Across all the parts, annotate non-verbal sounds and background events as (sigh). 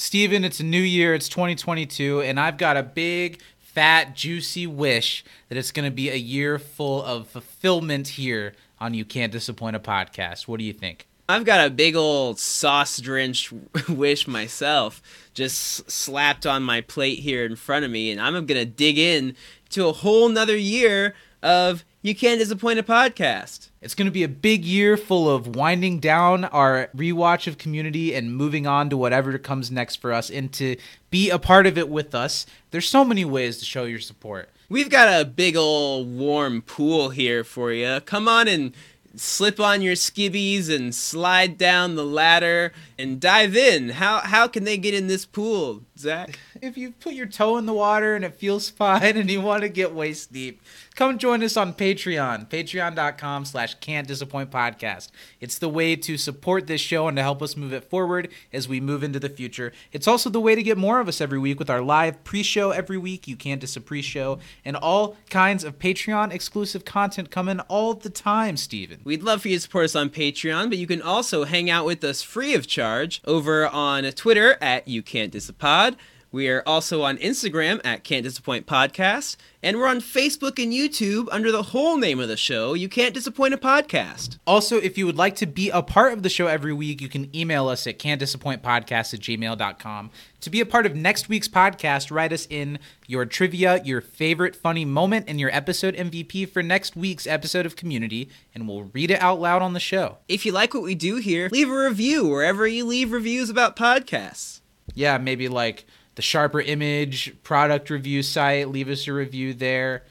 Steven, it's a new year, it's 2022, and I've got a big, fat, juicy wish that it's going to be a year full of fulfillment here on You Can't Disappoint a Podcast. What do you think? I've got a big old sauce drenched (laughs) wish myself, just slapped on my plate here in front of me, and I'm gonna dig in to a whole nother year of You Can't Disappoint a Podcast. It's going to be a big year full of winding down our rewatch of Community and moving on to whatever comes next for us and to be a part of it with us. There's so many ways to show your support. We've got a big old warm pool here for you. Come on and slip on your skibbies and slide down the ladder and dive in. How how can they get in this pool, Zach? If you put your toe in the water and it feels (laughs) fine and you want to get waist deep, come join us on Patreon, patreon.com slash can't disappoint podcast. It's the way to support this show and to help us move it forward as we move into the future. It's also the way to get more of us every week with our live pre-show every week, You Can't Dis a Pre-Show, and all kinds of Patreon exclusive content coming all the time, Steven. We'd love for you to support us on Patreon, but you can also hang out with us free of charge over on Twitter at You Can't Disapod. We are also on Instagram at Can't Disappoint Podcast, and we're on Facebook and YouTube under the whole name of the show, You Can't Disappoint a Podcast. Also, if you would like to be a part of the show every week, you can email us at can'tdisappointpodcast at gmail.com. To be a part of next week's podcast, write us in your trivia, your favorite funny moment, and your episode MVP for next week's episode of Community, and we'll read it out loud on the show. If you like what we do here, leave a review wherever you leave reviews about podcasts. Yeah, maybe like the Sharper Image product review site. Leave us a review there.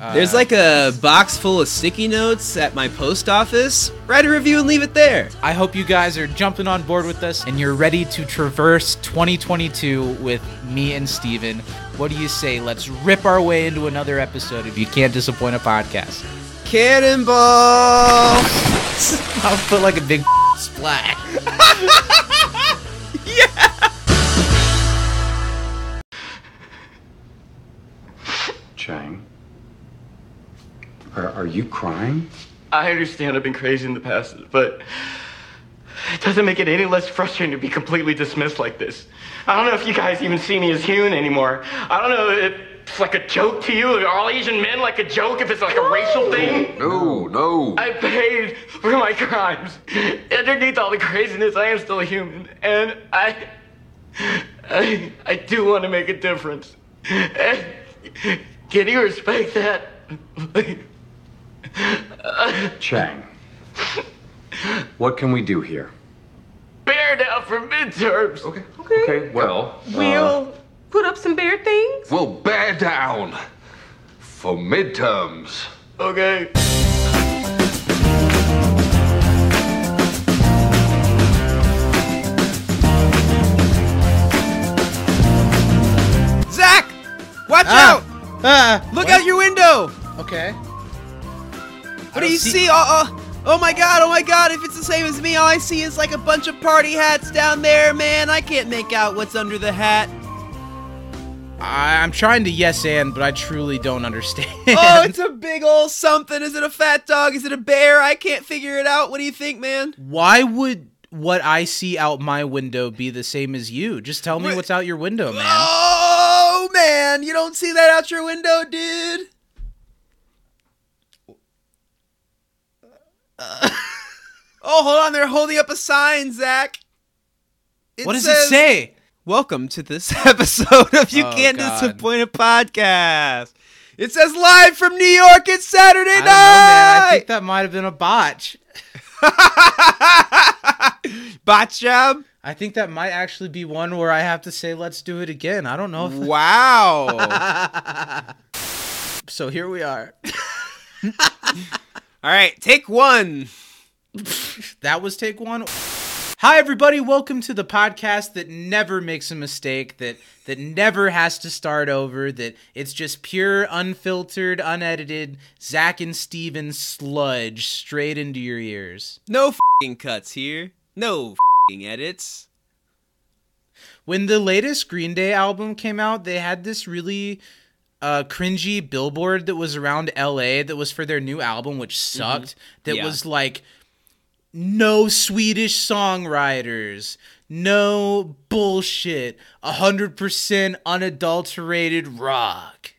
Uh, There's like a box full of sticky notes at my post office. Write a review and leave it there. I hope you guys are jumping on board with us and you're ready to traverse 2022 with me and Steven. What do you say? Let's rip our way into another episode If You Can't Disappoint a Podcast. Cannonball! (laughs) I'll put like a big (laughs) splat. (laughs) Chang? Are, are you crying? I understand I've been crazy in the past, but it doesn't make it any less frustrating to be completely dismissed like this. I don't know if you guys even see me as human anymore. I don't know if it's like a joke to you. Are all Asian men like a joke? If it's like a racial thing? No, no. I paid for my crimes. Underneath all the craziness, I am still a human. And I. I, I do want to make a difference. And can you respect that? Chang. What can we do here? Bear down for midterms. Okay. Okay, Okay. well. uh, We'll put up some bear things. We'll bear down for midterms. Okay. Ah. Look out your window! okay. What do you see? Oh, oh, oh my god, oh my god, if it's the same as me, all I see is like a bunch of party hats down there, man. I can't make out what's under the hat. I, I'm trying to yes and, but I truly don't understand. oh, (laughs) it's a big old something. Is it a fat dog? Is it a bear? I can't figure it out. What do you think, man? Why would what I see out my window be the same as you? Just tell me what's out your window, man. Oh, man, you don't see that out your window, dude? Uh, (laughs) oh, hold on. They're holding up a sign, Zach. what does says- it say? Welcome to this (laughs) episode of You Oh, Can't God. Disappoint a Podcast. It says live from New York. It's Saturday I don't know, man. I think that might have been a botch. (laughs) Botch job. I think that might actually be one where I have to say, let's do it again. I don't know if. (laughs) Wow. So here we are. (laughs) All right, take one. That was take one. Hi, everybody. Welcome to the podcast that never makes a mistake, that that never has to start over, that it's just pure, unfiltered, unedited Zach and Steven sludge straight into your ears. No fing cuts here. No fing edits. When the latest Green Day album came out, they had this really uh, cringy billboard that was around LA that was for their new album, which sucked. That Yeah. was like no Swedish songwriters, no bullshit, 100% unadulterated rock.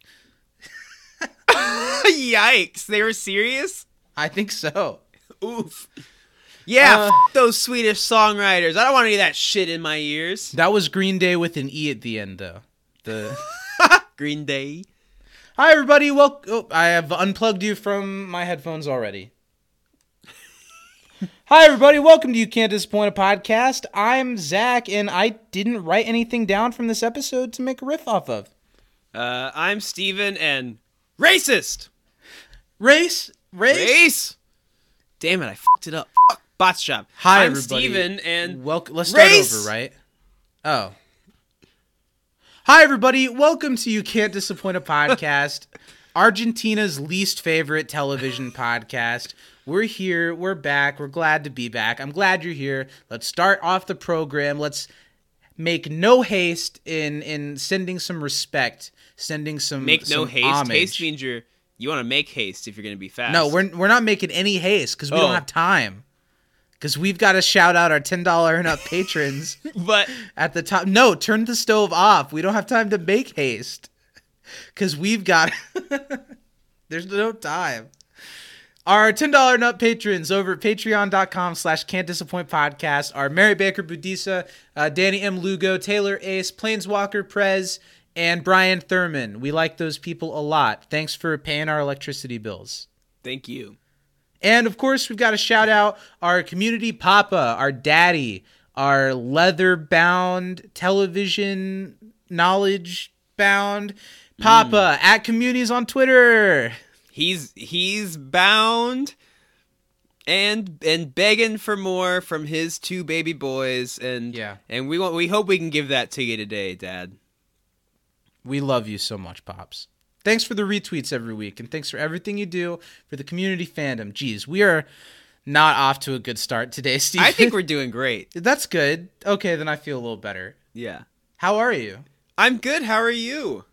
(laughs) Yikes! They were serious. I think so. Oof. Yeah, Uh, f- those Swedish songwriters. I don't want any of that shit in my ears. That was Green Day with an E at the end, though. The (laughs) Green Day. Hi, everybody. Well, oh, I have unplugged you from my headphones already. (laughs) Hi, everybody. Welcome to You Can't Disappoint a podcast. I'm Zach, and I didn't write anything down from this episode to make a riff off of. Uh, I'm Steven and racist. Race, race. Race. Damn it! I fucked it up. Fuck. Bots shop. Hi, I'm everybody. Steven and Welcome. Let's start over, right? Oh. Hi, everybody. Welcome to You Can't Disappoint a podcast, (laughs) Argentina's least favorite television podcast. We're here. We're back. We're glad to be back. I'm glad you're here. Let's start off the program. Let's make no haste in in sending some respect, sending some make no haste. homage. Haste means you're you want to make haste if you're gonna be fast. No, we're we're not making any haste because we Oh. don't have time. Because we've got to shout out our ten dollar and up patrons. (laughs) but at the top. No, turn the stove off. We don't have time to make haste because we've got. (laughs) There's no time. Our ten dollar and up patrons over at patreon.com slash can't disappoint podcast are Mary Baker Budisa, uh, Danny M. Lugo, Taylor Ace, Planeswalker Prez, and Brian Thurman. We like those people a lot. Thanks for paying our electricity bills. thank you. And of course, we've got to shout out our community papa, our daddy, our leather bound television knowledge bound papa hmm. at communities on Twitter. He's he's bound and and begging for more from his two baby boys and Yeah. and we want we hope we can give that to you today, Dad. We love you so much, Pops. Thanks for the retweets every week, and thanks for everything you do for the community fandom. Geez, we are not off to a good start today, (laughs) Steve. I think we're doing great. that's good. Okay, then I feel a little better. Yeah. How are you? I'm good. How are you?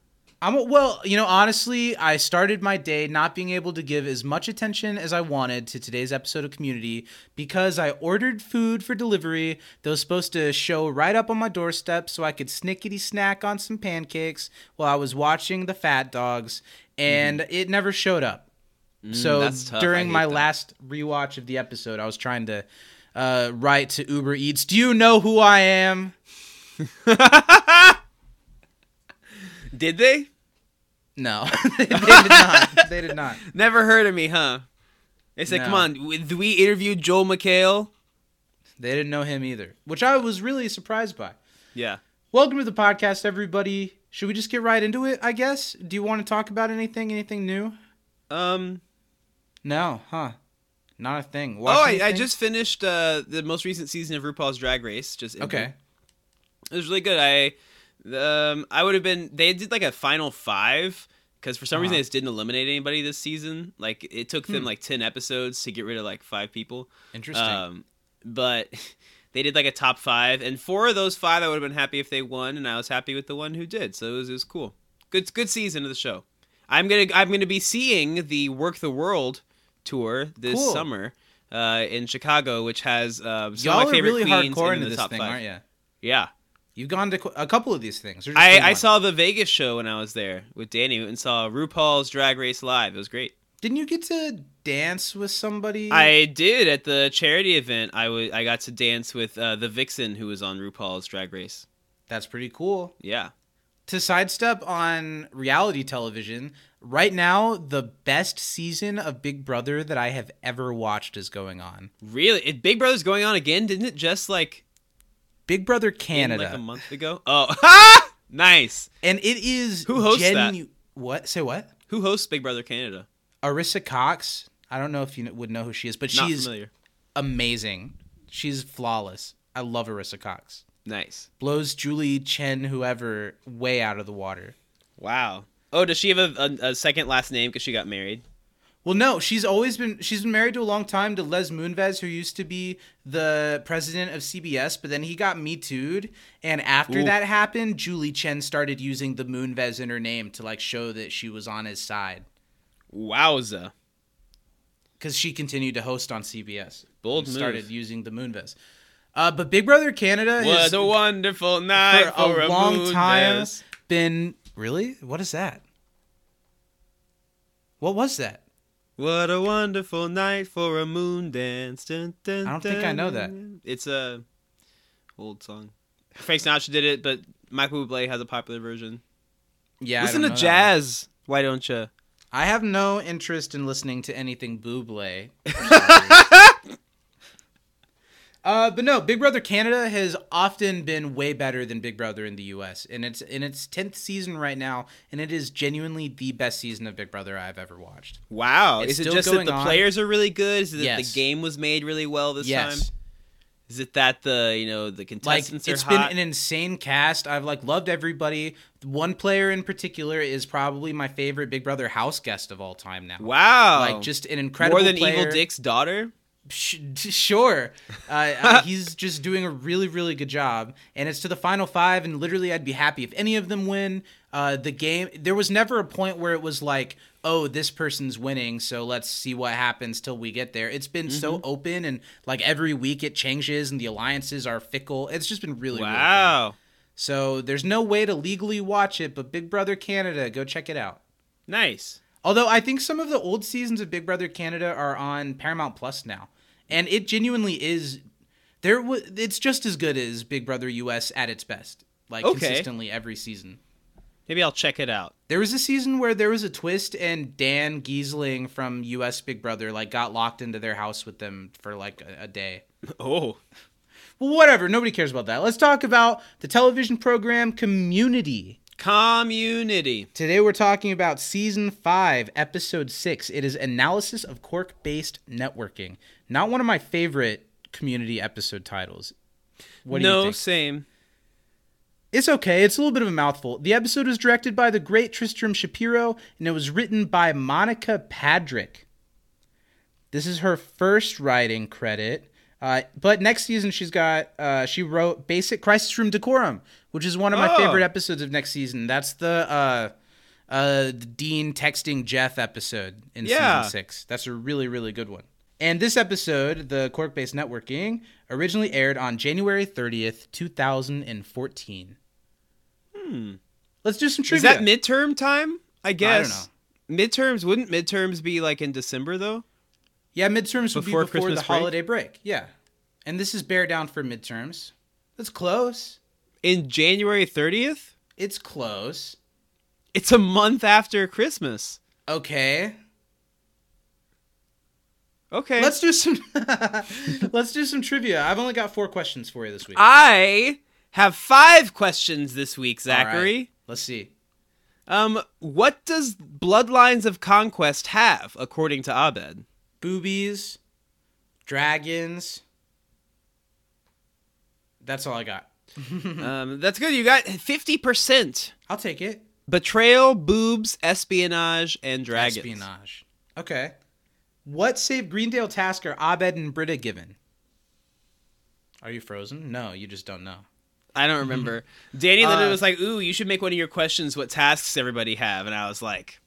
I'm well, you know, honestly, I started my day not being able to give as much attention as I wanted to today's episode of Community because I ordered food for delivery that was supposed to show right up on my doorstep so I could snickety snack on some pancakes while I was watching the Fat Dogs, and it never showed up. so Mm, tough. During my that. last rewatch of the episode, I was trying to uh, write to Uber Eats, "Do you know who I am?" (laughs) Did they? No, (laughs) they did not. They did not. (laughs) Never heard of me, huh? They said, No. "Come on, we interviewed Joel McHale?" They didn't know him either, which I was really surprised by. Yeah. Welcome to the podcast, everybody. Should we just get right into it? I guess. Do you want to talk about anything? Anything new? Um. No, huh? Not a thing. Oh, I, I just finished uh, the most recent season of RuPaul's Drag Race. Just ended. okay. It was really good. I um I would have been they did like a final five because for some reason Uh-huh. they just didn't eliminate anybody this season. Like it took them Hmm. like ten episodes to get rid of like five people. Interesting. Um, but (laughs) they did like a top five, and four of those five I would have been happy if they won, and I was happy with the one who did. So it was, it was cool. Good good season of the show. I'm gonna I'm gonna be seeing the Work the World tour this Cool. summer uh, in Chicago, which has uh, some Y'all of my favorite really queens in the this top thing, five. Yeah. You've gone to a couple of these things. just I, I saw the Vegas show when I was there with Danny and saw RuPaul's Drag Race live. It was great. Didn't you get to dance with somebody? I did at the charity event. I I got to dance with uh, the Vixen who was on RuPaul's Drag Race. That's pretty cool. Yeah. To sidestep on reality television, right now the best season of Big Brother that I have ever watched is going on. Really? It, Big Brother's going on again? Didn't it just like Big Brother Canada. like a month ago? Oh, (laughs) nice. and it is Who hosts that? What? Say what? Who hosts Big Brother Canada? Arisa Cox. I don't know if you would know who she is, but Not she's familiar. amazing. She's flawless. I love Arisa Cox. Nice. Blows Julie Chen, whoever, way out of the water. Wow. Oh, does she have a, a, a second last name because she got married? Well, no, she's always been she's been married to a long time to Les Moonves, who used to be the president of CBS, but then he got me too'd, and after Ooh. that happened, Julie Chen started using the Moonves in her name to like show that she was on his side Wowza. because she continued to host on CBS. Bold move. started using the Moonves. Uh, but Big Brother Canada What has a wonderful night for for, a long moon time been really. What is that? What was that? What a wonderful night for a moon dance. Dun, dun, I don't think I know that. It's a old song. Frank Sinatra did it, but Michael Bublé has a popular version. Yeah, Listen to jazz. Why don't you? I have no interest in listening to anything Buble. (laughs) Uh, but no, Big Brother Canada has often been way better than Big Brother in the U.S. and it's in its tenth season right now, and it is genuinely the best season of Big Brother I've ever watched. Wow. It's Is it just that the on. players are really good? Is it that the game was made really well this yes, time? Is it that the you know the contestants like it's been an insane cast. I've like loved everybody. One player in particular is probably my favorite Big Brother house guest of all time now. wow. Like just an incredible more than player. Evil Dick's daughter. Sh- (laughs) sure. Uh, (laughs) he's just doing a really, really good job. And it's to the final five, and literally, I'd be happy if any of them win. Uh, the game, there was never a point where it was like, oh, this person's winning, so let's see what happens till we get there. It's been so Mm-hmm. open, and like every week it changes, and the alliances are fickle. It's just been really, really. Wow. So there's no way to legally watch it, but Big Brother Canada, go check it out. Nice. Although I think some of the old seasons of Big Brother Canada are on Paramount Plus now, and it genuinely is. There, w- it's just as good as Big Brother US at its best, like Okay. consistently every season. Maybe I'll check it out. There was a season where there was a twist, and Dan Gheesling from US Big Brother like got locked into their house with them for like a, a day. (laughs) Oh. Well, whatever. Nobody cares about that. Let's talk about the television program Community. Community. Today we're talking about season 5, episode 6. It is analysis of cork based networking. Not one of my favorite community episode titles. What do no, you think? same. It's okay. It's a little bit of a mouthful. The episode was directed by the great Tristram Shapeero and it was written by Monica Padrick. This is her first writing credit. Uh, but next season she's got uh, she wrote Basic Crisis Room Decorum, which is one of my Oh. favorite episodes of next season. That's the uh, uh, the Dean texting Jeff episode in Yeah. season six. That's a really really good one. And this episode, the Cork Based Networking, originally aired on January 30th, 2014. Hmm. Let's do some trivia. Is that midterm time? I guess. know. Midterms wouldn't midterms be like in December though? Yeah, midterms would be before Christmas the break? holiday break. Yeah. And this is bear down for midterms. That's close. In January 30th? It's close. It's a month after Christmas. Okay. Okay. Let's do some (laughs) Let's do some trivia. I've only got 4 questions for you this week. I have 5 questions this week, All right. Zachary. Let's see. Um what does Bloodlines of Conquest have according to Abed? Boobies, dragons. That's all I got. (laughs) um that's good. You got 50%. I'll take it. Betrayal, boobs, espionage, and dragons. Espionage. Okay. What saved Greendale Tasker, Abed, and Britta given? Are you frozen? No, you just don't know. I don't remember. (laughs) Danny literally Uh, was like, "Ooh, you should make one of your questions what tasks everybody have," and I was like,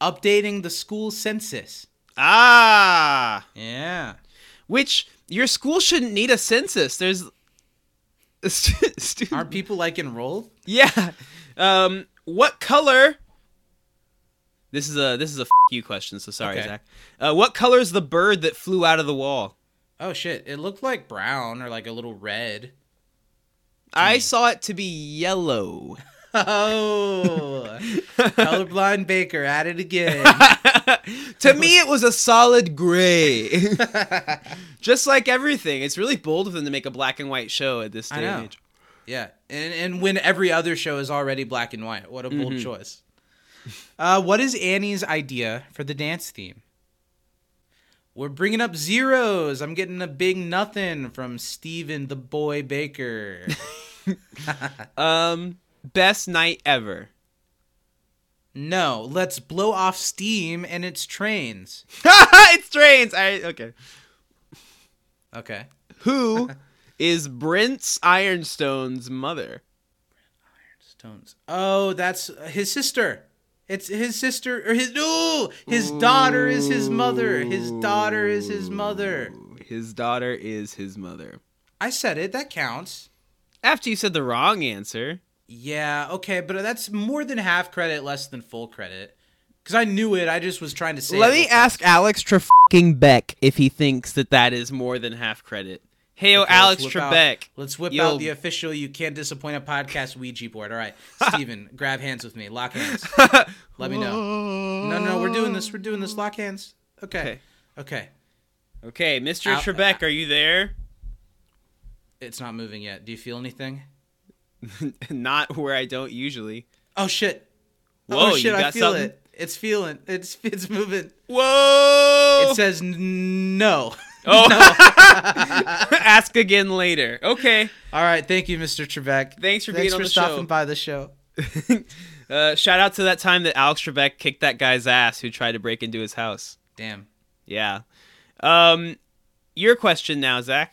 Updating the school census. "Ah." Yeah. Which your school shouldn't need a census. There's (laughs) Aren't people like enrolled? yeah. Um, what color? This is a this is a f- you question. So sorry, Okay. Zach. Uh, what color is the bird that flew out of the wall? Oh shit! It looked like brown or like a little red. I saw it to be yellow. Oh, colorblind Baker at it again. (laughs) to me, it was a solid gray. (laughs) Just like everything, it's really bold of them to make a black and white show at this I day and age. Yeah, and and when every other show is already black and white, what a bold Mm-hmm. choice. Uh, what is Annie's idea for the dance theme? We're bringing up zeros. I'm getting a big nothing from Steven the Boy Baker. (laughs) Um, best night ever. no, let's blow off steam and it's trains. (laughs) it's trains. I okay. Okay. Who (laughs) is Brent's Ironstone's mother? Ironstone's. Oh, that's his sister. It's his sister or his no, his daughter is his mother. His daughter is his mother. His daughter is his mother. I said it. That counts. After you said the wrong answer. Yeah, okay, but that's more than half credit, less than full credit. Because I knew it. I just was trying to say. Let me ask fast. Alex Trebek Beck if he thinks that that is more than half credit. Hey, Okay, Alex let's whip out- Trebek. let's whip Yo. out the official "You Can't Disappoint a Podcast" Ouija board. All right, (laughs) Steven, grab hands with me. Lock hands. (laughs) Let me know. No, no, we're doing this. We're doing this. Lock hands. Okay. Okay. Okay, Mr. Al- Trebek, are you there? It's not moving yet. Do you feel anything? (laughs) Not where I don't usually. Oh shit. Whoa, oh shit, I feel something? it. It's feeling. It's it's moving. Whoa! It says n- no. (laughs) oh, no. (laughs) ask again later. Okay. All right, thank you, Mr. Trebek. Thanks for Thanks being for on the stopping show. by the show. Uh, shout out to that time that Alex Trebek kicked that guy's ass who tried to break into his house. Damn. Yeah. Um, your question now, Zach.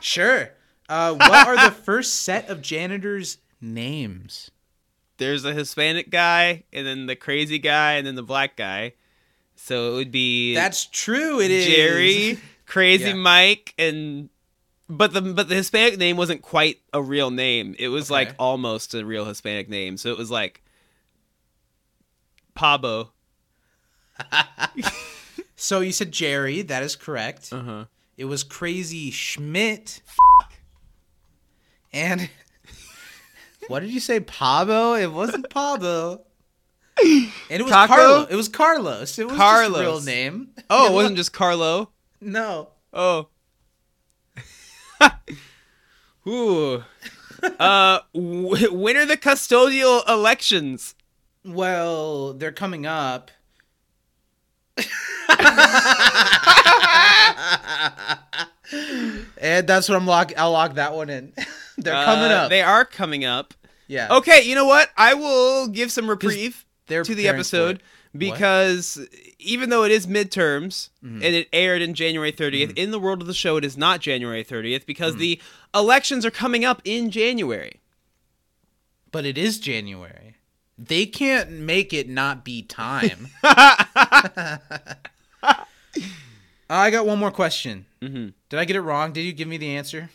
Sure. Uh, what are the first set of janitors' names? (laughs) There's a Hispanic guy, and then the crazy guy, and then the black guy. So it would be That's true. It is Jerry, (laughs) Crazy Yeah. Mike, and but the but the Hispanic name wasn't quite a real name. It was like almost a real Hispanic name. So it was like Pabo. (laughs) So you said Jerry. That is correct. Uh huh. It was Crazy Schmidt. And (laughs) what did you say, Pablo? It wasn't Pablo. And it was Taco? Carlos. It was Carlos. It was Carlos. Carlos. real name. Oh, it wasn't just Carlo. No. Oh. (laughs) Ooh. Uh, w- when are the custodial elections? Well, they're coming up. (laughs) and that's what I'm lock. I'll lock that one in. (laughs) they're coming Uh, up. They are coming up. yeah. Okay, you know what? I will give some reprieve to the episode because even though it is midterms Mm-hmm. and it aired in January 30th, in the world of the show, it is not January 30th because Mm-hmm. the elections are coming up in January. But it is January. They can't make it not be time. (laughs) I got one more question. Mhm. Did I get it wrong? Did you give me the answer?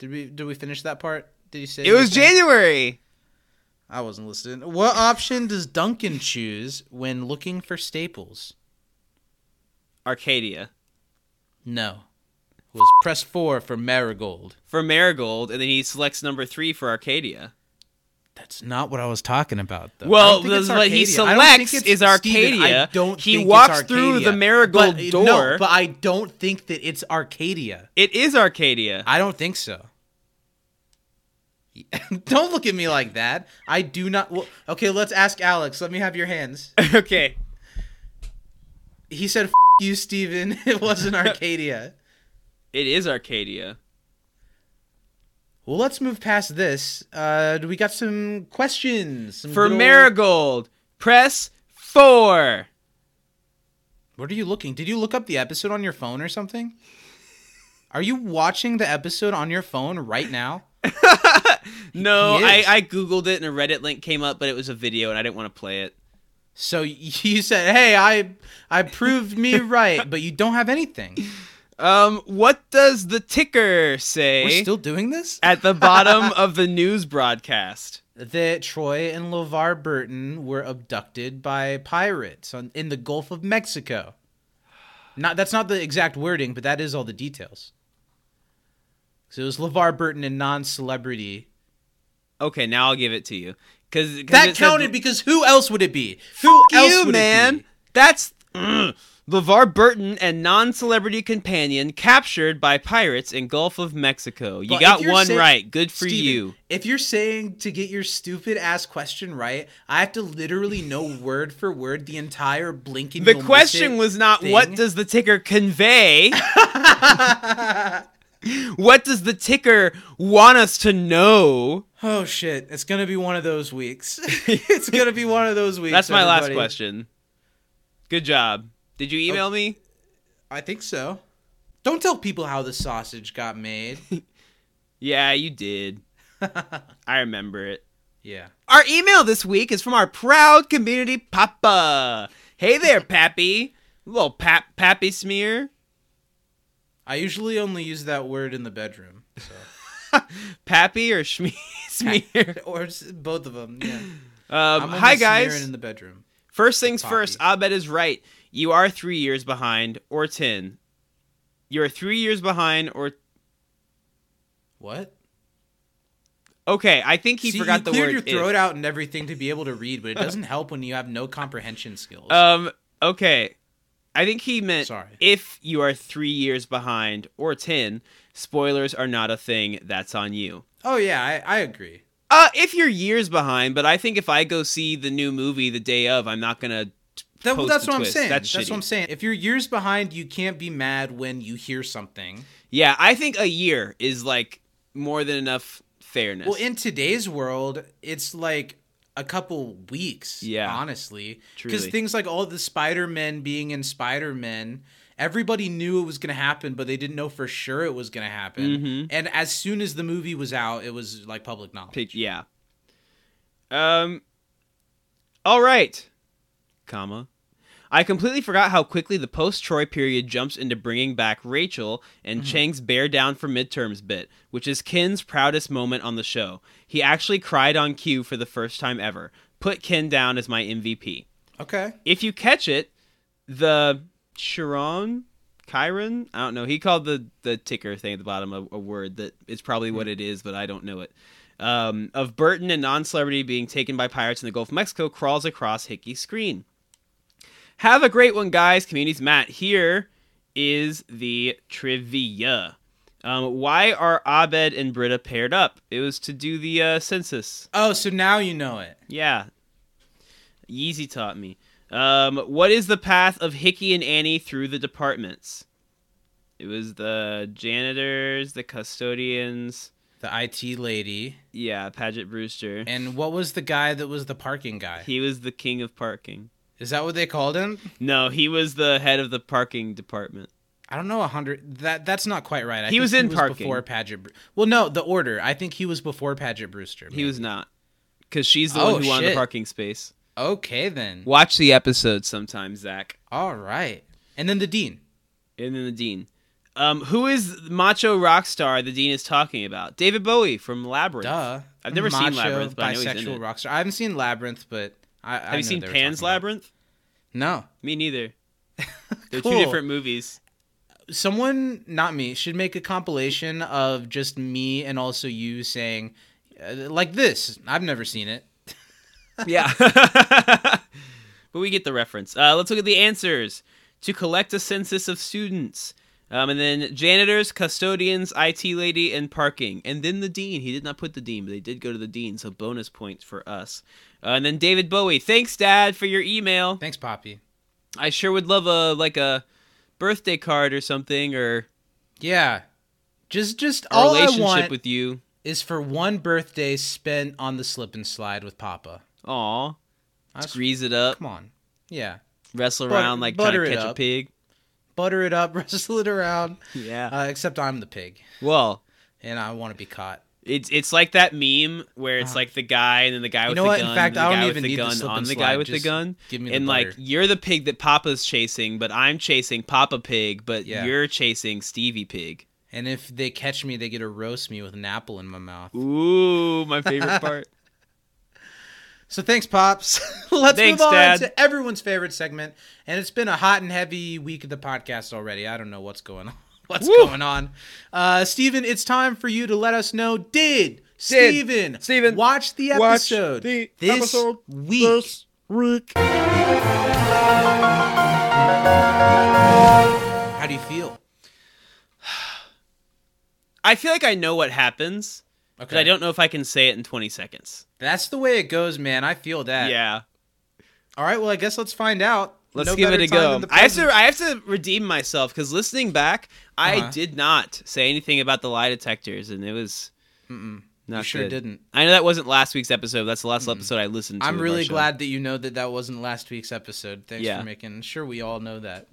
Did we did we finish that part? Did you say It was? January. I wasn't listening. What option does Duncan choose when looking for staples? Arcadia. No. It was press four for Marigold. For Marigold, and then he selects number three for Arcadia. That's not what I was talking about, though. Well, I don't think it's the- what he Arcadia. I don't think selects is Steven, Arcadia. I don't He walks through the Marigold But- door. No, but I don't think that it's Arcadia. It is Arcadia. I don't think so. (laughs) don't look at me like that. I do not. Well, okay, let's ask Alex. Let me have your hands. (laughs) okay. He said, F- "You, Steven. (laughs) It wasn't Arcadia." It is Arcadia. Well, let's move past this. Uh, we got some questions some For old- Marigold, press four. What are you looking? Did you look up the episode on your phone or something? Are you watching the episode on your phone right now? (laughs) No, I. I googled it and a Reddit link came up, but it was a video and I didn't want to play it. So (laughs) you said, "Hey, I I proved me (laughs) right," but you don't have anything. Um, what does the ticker say We're still doing this? at the bottom of the news broadcast? that Troy and LeVar Burton were abducted by pirates on, in the Gulf of Mexico. Not that's not the exact wording, but that is all the details. So it was LeVar Burton and non-celebrity. Okay, now I'll give it to you. Cause, 'cause That it said- counted because who else would it be? Who else you, would man. it be? That's Ugh. LeVar Burton and non-celebrity companion captured by pirates in Gulf of Mexico. You But got one saying- right. Good for Steven, you. If you're saying to get your stupid ass question right, I have to literally know (laughs) word for word the entire blinking. The question was not thing. what does the ticker convey? (laughs) (laughs) what does the ticker want us to know? Oh shit! It's gonna be one of those weeks. (laughs) it's gonna be one of those weeks. That's my last question. Good job. Did you email oh, me? I think so. Don't tell people how the sausage got made. (laughs) Yeah, you did. (laughs) I remember it. yeah. Our email this week is from our proud community papa. Hey there, Pappy. little pap pappy smear. I usually only use that word in the bedroom. So. (laughs) Pappy or schme- (laughs) smear. or both of them. Yeah. (laughs) Um, hi guys. in the bedroom. First things Poppy. first, Abed is right. You are three years behind, or ten. You're three years behind, or What? okay. I think he See, forgot you the cleared word. your if. throat out and everything to be able to read, but it doesn't help when you have no comprehension skills. Um. Okay. I think he meant Sorry. if you are three years behind or ten. Spoilers are not a thing. That's on you. oh yeah, I, I agree. Uh, if you're years behind, but I think if I go see the new movie the day of, I'm not gonna. That, post that's what I'm saying. That's, That's, what I'm saying. If you're years behind, you can't be mad when you hear something. Yeah, I think a year is like more than enough fairness. Well, in today's world, it's like a couple weeks. Yeah. honestly, because things like all the Spider Men being in Spider Man, everybody knew it was going to happen, but they didn't know for sure it was going to happen. Mm-hmm. And as soon as the movie was out, it was like public knowledge. Yeah. Um. All right. Comma. I completely forgot how quickly the post Troy period jumps into bringing back Rachel and Chang's bear down for midterms bit, which is Ken's proudest moment on the show. He actually cried on cue for the first time ever. Put Ken down as my MVP. Okay. If you catch it, the Chyron, Chyron, I don't know. He called the the ticker thing at the bottom a, a word that is probably what it is, but I don't know it. Um, of Burton and non-celebrity being taken by pirates in the Gulf of Mexico crawls across Hickey's screen. Have a great one, guys. Communities Matt. Here is the trivia. Um, why are Abed and Britta paired up? It was to do the uh, census. Oh, so now you know it. Yeah. Yeezy taught me. Um, what is the path of Hickey and Annie through the departments? It was the janitors, the custodians, The IT lady. yeah, Paget Brewster. And what was the guy that was the parking guy? He was the king of parking. Is that what they called him? No, he was the head of the parking department. I don't know a hundred. That that's not quite right. I He was in parking. before Paget. Well, no, the order. I think he was before Paget Brewster. He was not. Because she's the Oh, one who wanted the parking space. okay then. Watch the episode sometime, Zach. All right, and then the dean. And then the dean. Um, who is macho rock star the dean is talking about? David Bowie from Labyrinth. Duh. I've never seen Macho, Labyrinth, but I know he's in bisexual it. rock star. I haven't seen Labyrinth, but I Have you seen Pan's Labyrinth? No. Me neither. (laughs) They're Cool. two different movies. Someone, not me, should make a compilation of just me and also you saying, uh, like this. I've never seen it. (laughs) Yeah. but we get the reference. Uh, let's look at the answers. To collect a census of students. Um, and then janitors, custodians, IT lady, and parking. And then the dean. He did not put the dean, but they did go to the dean, so bonus points for us. Uh, and then David Bowie. Thanks, Dad, for your email. Thanks, Poppy. I sure would love a like a birthday card or something, or Yeah. Just, just a all I relationship with you. is for one birthday spent on the slip and slide with Papa. Aw. Squeeze it up, Come on. Yeah. wrestle Butter- around like trying to catch a pig. Butter it up, (laughs) wrestle it around. Yeah. Uh, except I'm the pig, well, and I want to be caught. It's it's like that meme where it's like the guy and then the guy with know the what? In gun, fact, the I don't guy even with the need the gun slip on and the slide. guy with the Just gun. give me the and like butter. you're the pig that Papa's chasing, but I'm chasing Papa Pig, but Yeah. you're chasing Stevie Pig. And if they catch me, they get to roast me with an apple in my mouth. Ooh, my favorite (laughs) part. So thanks, Pops. (laughs) Let's Thanks, move on Dad. to everyone's favorite segment. And it's been a hot and heavy week of the podcast already. I don't know what's going on. (laughs) What's Woo. going on? Uh, Steven, it's time for you to let us know. Did Steven, Steven, watch the watch episode the this episode week? week. How do you feel? (sighs) I feel like I know what happens, but I don't know if I can say it in 20 seconds. That's the way it goes, man. I feel that. Yeah. All right. Well, I guess let's find out. Let's No give it a go. I have to. I have to redeem myself because listening back, I Uh-huh. did not say anything about the lie detectors, and it was not You sure good. didn't. I know that wasn't last week's episode. That's the last episode I listened to. I'm really glad that you know that that wasn't last week's episode. Thanks Yeah. for making sure we all know that.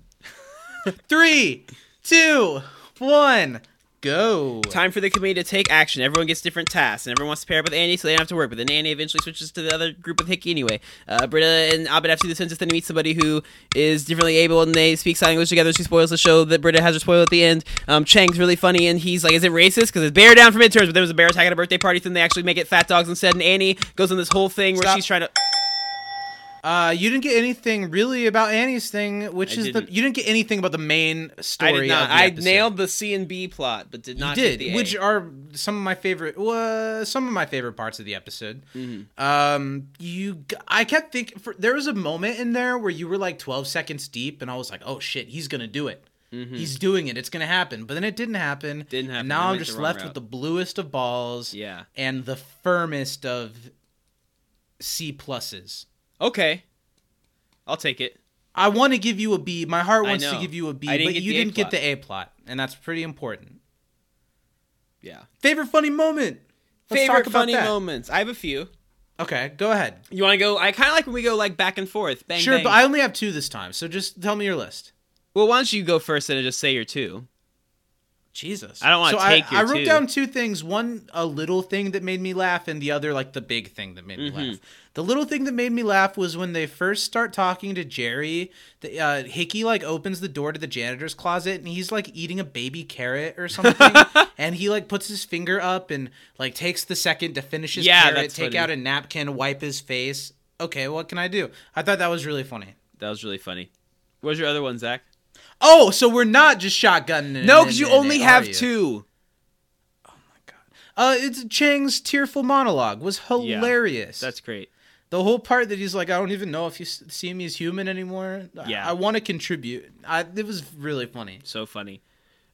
(laughs) Three, two, one, go. Time for the committee to take action. Everyone gets different tasks, and everyone wants to pair up with Annie so they don't have to work. But then Annie eventually switches to the other group with Hickey anyway. Uh, Britta and Abed have to do the census, then meet somebody who is differently able, and they speak sign language together. She spoils the show that Britta has her spoil at the end. Um, Chang's really funny, and he's like, "Is it racist? Because it's bear down for midterms, but there was a bear attack at a birthday party, so then they actually make it fat dogs instead." And Annie goes on this whole thing where Stop. she's trying to. Uh, you didn't get anything really about Annie's thing, which I is didn't. the you didn't get anything about the main story. I did not. I episode. nailed the C and B plot, but did not. did, get the A. which are some of my favorite. Uh, some of my favorite parts of the episode. Mm-hmm. Um, you, I kept thinking. For, there was a moment in there where you were like twelve seconds deep, and I was like, "Oh shit, he's gonna do it. He's doing it. It's gonna happen." But then it didn't happen. Mm-hmm. Didn't happen. And now I'm just left route. with the bluest of balls. Yeah. and the firmest of C pluses. Okay. I'll take it. I want to give you a B. My heart wants to give you a B, but you didn't get plot. the A plot, and that's pretty important. Yeah. Favorite funny moment. Let's Favorite funny that. moments. I have a few. Okay, go ahead. You want to go? I kind of like when we go like back and forth. Bang, sure, bang. but I only have two this time, so just tell me your list. Well, why don't you go first and just say your two? Jesus, I don't wanna so take I, your I wrote two. down two things. One, a little thing that made me laugh, and the other, like the big thing that made Mm-hmm. me laugh. The little thing that made me laugh was when they first start talking to Jerry. The, uh, Hickey like opens the door to the janitor's closet, and he's like eating a baby carrot or something, (laughs) and he like puts his finger up and like takes the second to finish his Yeah, carrot, take funny. out a napkin, wipe his face. Okay, what can I do? I thought that was really funny. That was really funny. What's your other one, Zach? Oh, so we're not just shotgunning it. No, because you it, only are have you? two. Uh, it's Chang's tearful monologue was hilarious. That's great. the whole part that he's like, I don't even know if you see me as human anymore. I- Yeah. I, want to contribute. I, it was really funny. So funny.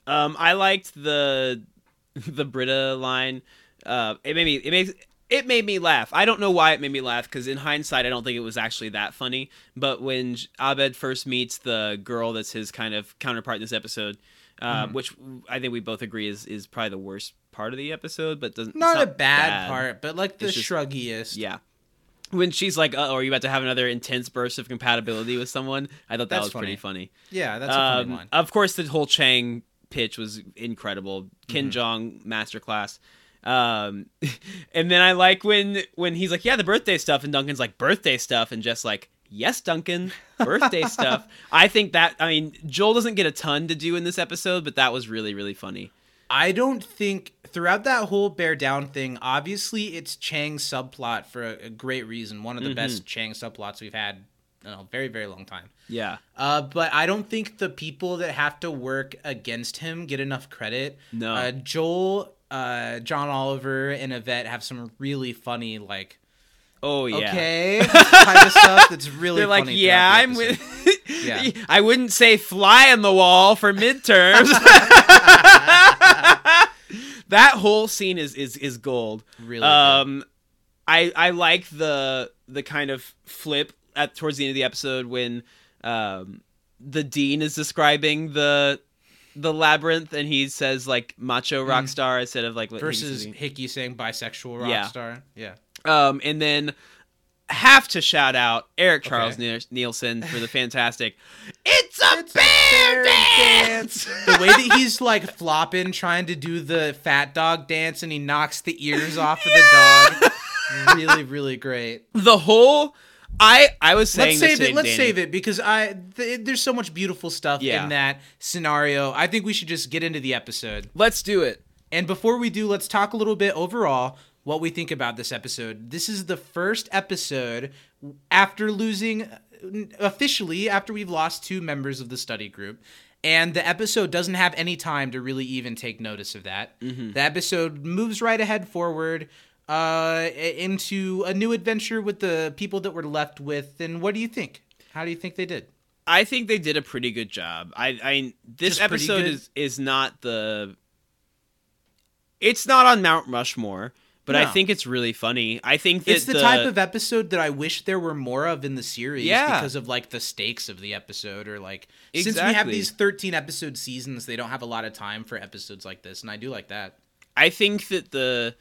Um, I liked the (laughs) the Britta line. Uh, it made me it makes it made me laugh. I don't know why it made me laugh because in hindsight, I don't think it was actually that funny. But when Abed first meets the girl that's his kind of counterpart in this episode, uh, Mm-hmm. which I think we both agree is is probably the worst part of the episode, but doesn't it's Not, a bad, part, but like the It's just- shruggiest. Yeah. When she's like, "Oh, are you about to have another intense burst of compatibility with someone?" I thought that That's was pretty funny. yeah, that's a funny Um, one. Of course, the whole Chang pitch was incredible. Ken Mm-hmm. Jeong masterclass. Um, (laughs) and then I like when when he's like, "Yeah, the birthday stuff," and Duncan's like, "Birthday stuff," and just like, "Yes, Duncan, birthday (laughs) stuff." I think that I mean Joel doesn't get a ton to do in this episode, but that was really really funny. I don't think throughout that whole bear down thing, obviously it's Chang's subplot for a, a great reason. One of the Mm-hmm. best Chang subplots we've had in a very, very long time. Yeah. Uh, but I don't think the people that have to work against him get enough credit. No. Uh, Joel, uh, John Oliver, and Yvette have some really funny, like, Oh yeah. okay, kind of stuff that's (laughs) really They're like, yeah, I'm with. Yeah. (laughs) I wouldn't say fly on the wall for midterms. (laughs) that whole scene is is is gold. Really good. Um, I I like the the kind of flip at towards the end of the episode when um the dean is describing the the labyrinth and he says like macho rock star instead of like Mm. Versus. Hickey saying bisexual rock Yeah. star. Yeah. Um, and then have to shout out Eric Charles Okay. Niel- Nielsen for the (laughs) fantastic. It's a bear dance. the way that he's (laughs) like flopping, trying to do the fat dog dance, and he knocks the ears off of the dog. (laughs) Really, really great. the whole. I I was saying Let's save it. Let's Danny. save it because I th- there's so much beautiful stuff Yeah. in that scenario. I think we should just get into the episode. Let's do it. And before we do, let's talk a little bit overall what we think about this episode. This is the first episode after losing uh, officially after we've lost two members of the study group. And the episode doesn't have any time to really even take notice of that. Mm-hmm. The episode moves right ahead forward uh, into a new adventure with the people that we're left with. And what do you think? How do you think they did? I think they did a pretty good job. I I this Just episode is is not the. It's not on Mount Rushmore, but I think it's really funny. I think that It's the, type of episode that I wish there were more of in the series Yeah. because of like the stakes of the episode or like since we have these 13 episode seasons they don't have a lot of time for episodes like this and I do like that. I think that the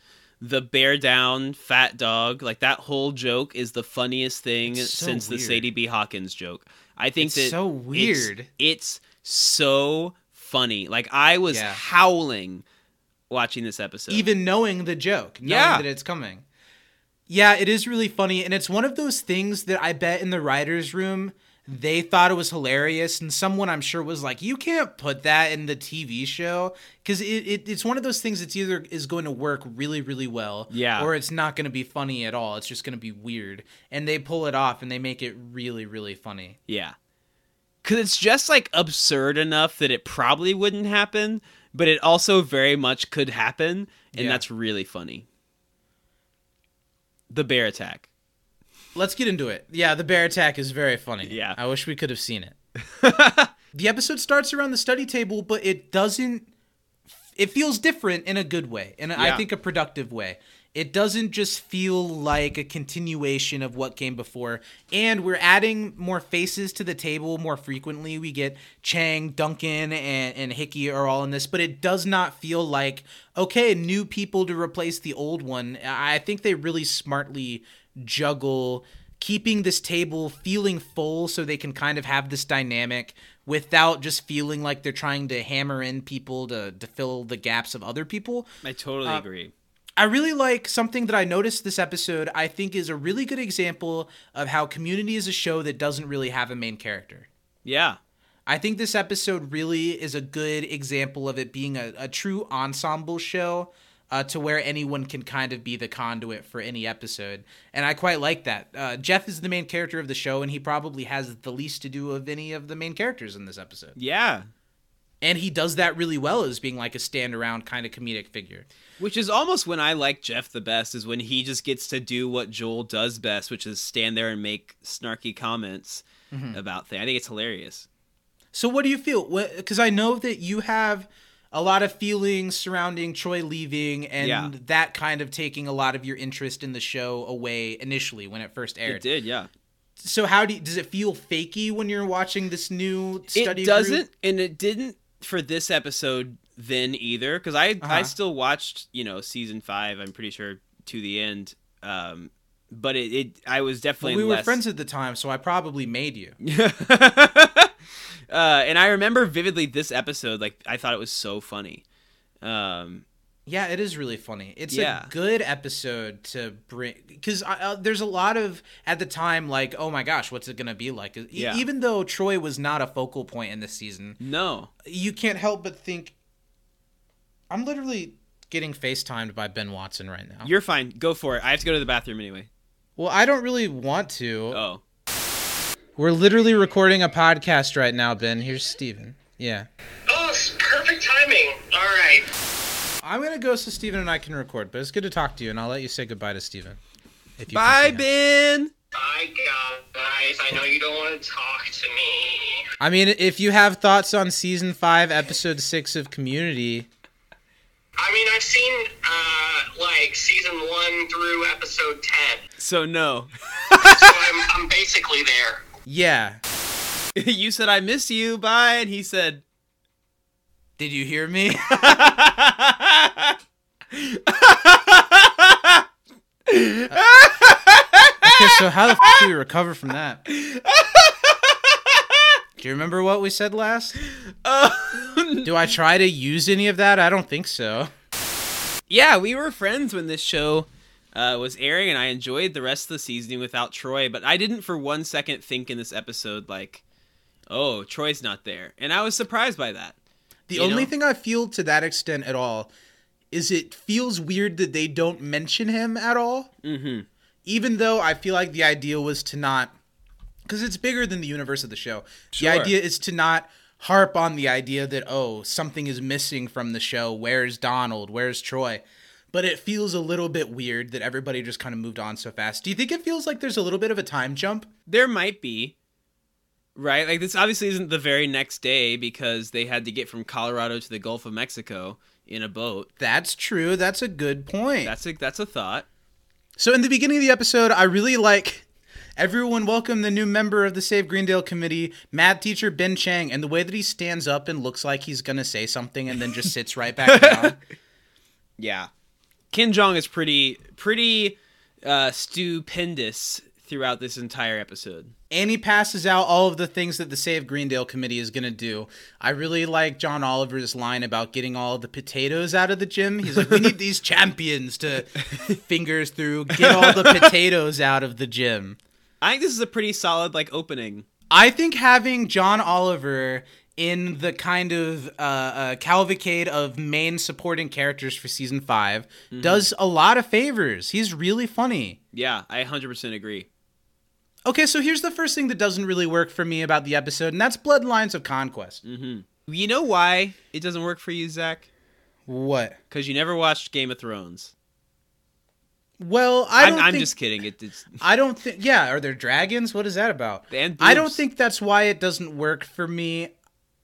the bear down fat dog like that whole joke is the funniest thing so since the. Sadie B Hawkins joke. I think It's that so it's- weird. It's, so funny. Like I was Yeah. howling watching this episode. even knowing the joke, knowing Yeah. that it's coming. Yeah, it is really funny, and it's one of those things that I bet in the writers' room they thought it was hilarious, and someone I'm sure was like, "You can't put that in the TV show," because it, it it's one of those things that's either is going to work really really well, Yeah. or it's not going to be funny at all. It's just going to be weird, and they pull it off and they make it really really funny. Yeah. Cuz it's just like absurd enough that it probably wouldn't happen, but it also very much could happen, and Yeah. that's really funny. The bear attack. Let's get into it. Yeah, the bear attack is very funny. Yeah. I wish we could have seen it. (laughs) the episode starts around the study table, but it doesn't. It feels different in a good way, and I Yeah. think a productive way. It doesn't just feel like a continuation of what came before, and we're adding more faces to the table more frequently. We get Chang, Duncan, and, and Hickey are all in this, but it does not feel like okay, new people to replace the old one. I think they really smartly juggle keeping this table feeling full so they can kind of have this dynamic without just feeling like they're trying to hammer in people to, to fill the gaps of other people. I totally Uh, agree. I really like something that I noticed this episode, I think is a really good example of how Community is a show that doesn't really have a main character. Yeah. I think this episode really is a good example of it being a, a true ensemble show uh, to where anyone can kind of be the conduit for any episode. And I quite like that. Uh, Jeff is the main character of the show, and he probably has the least to do of any of the main characters in this episode. Yeah. And he does that really well as being like a stand around kind of comedic figure. Which is almost when I like Jeff the best is when he just gets to do what Joel does best, which is stand there and make snarky comments Mm-hmm. about things. I think it's hilarious. So, what do you feel? Because I know that you have a lot of feelings surrounding Troy leaving and Yeah. that kind of taking a lot of your interest in the show away initially when it first aired. It did, yeah. So, how do you, does it feel fakey when you're watching this new study? it doesn't, and it didn't for this episode then either, because I I Uh-huh. still watched you know season five. I'm pretty sure to the end. Um, but it, it I was Well, definitely we were friends at the time, so I probably made you. (laughs) uh, and I remember vividly this episode. Like I thought it was so funny. Um, Yeah, it is really funny. It's Yeah. a good episode to bring because uh, there's a lot of at the time like, oh my gosh, what's it gonna be like? E- Yeah. Even though Troy was not a focal point in this season, no, you can't help but think. I'm literally getting FaceTimed by Ben Watson right now. you're fine. Go for it. I have to go to the bathroom anyway. well, I don't really want to. Oh, We're literally recording a podcast right now, Ben. Here's Steven. Yeah. Oh, it's perfect timing. All right. I'm gonna go so Steven and I can record, but it's good to talk to you, and I'll let you say goodbye to Steven. If you bye. Ben. Bye, guys. I know you don't want to talk to me. I mean, if you have thoughts on season five, episode six of Community, I mean, I've seen uh, like season one through episode ten, So no, so (laughs) I'm, I'm basically there. Yeah. (laughs) you said I miss you. Bye, and he said. Did you hear me? (laughs) okay, so how the f- do we recover from that? Do you remember what we said last? Um, do I try to use any of that? I don't think so. yeah, we were friends when this show uh, was airing, and I enjoyed the rest of the season without Troy. But I didn't for one second think in this episode like, "Oh, Troy's not there," and I was surprised by that. The only know? thing I feel to that extent at all is it feels weird that they don't mention him at all. Mm-hmm. Even though I feel like the idea was to not, because it's bigger than the universe of the show. Sure. The idea is to not harp on the idea that oh something is missing from the show. Where's Donald? Where's Troy? But it feels a little bit weird that everybody just kind of moved on so fast. Do you think it feels like there's a little bit of a time jump? There might be, right? Like this obviously isn't the very next day because they had to get from Colorado to the Gulf of Mexico in a boat. That's true. That's a good point. That's a that's a thought. So in the beginning of the episode, I really like everyone welcome the new member of the Save Greendale committee, math teacher Ben Chang, and the way that he stands up and looks like he's gonna say something and then just sits right back (laughs) down. Yeah. Ken Jeong is pretty pretty uh stupendous throughout this entire episode. and he passes out all of the things that the Save Greendale committee is going to do. I really like John Oliver's line about getting all the potatoes out of the gym. He's like, we need these (laughs) champions to fingers through, get all the potatoes out of the gym. I think this is a pretty solid like opening. I think having John Oliver in the kind of uh, uh, cavalcade of main supporting characters for season 5 does a lot of favors. He's really funny. Yeah, I 100% agree. Okay, so here's the first thing that doesn't really work for me about the episode, and that's Bloodlines of Conquest. You know why it doesn't work for you, Zach? What? Because you never watched Game of Thrones. Well, I I'm think, just kidding. It, it's (laughs) I don't think. Yeah, are there dragons? What is that about? And I don't think that's why it doesn't work for me.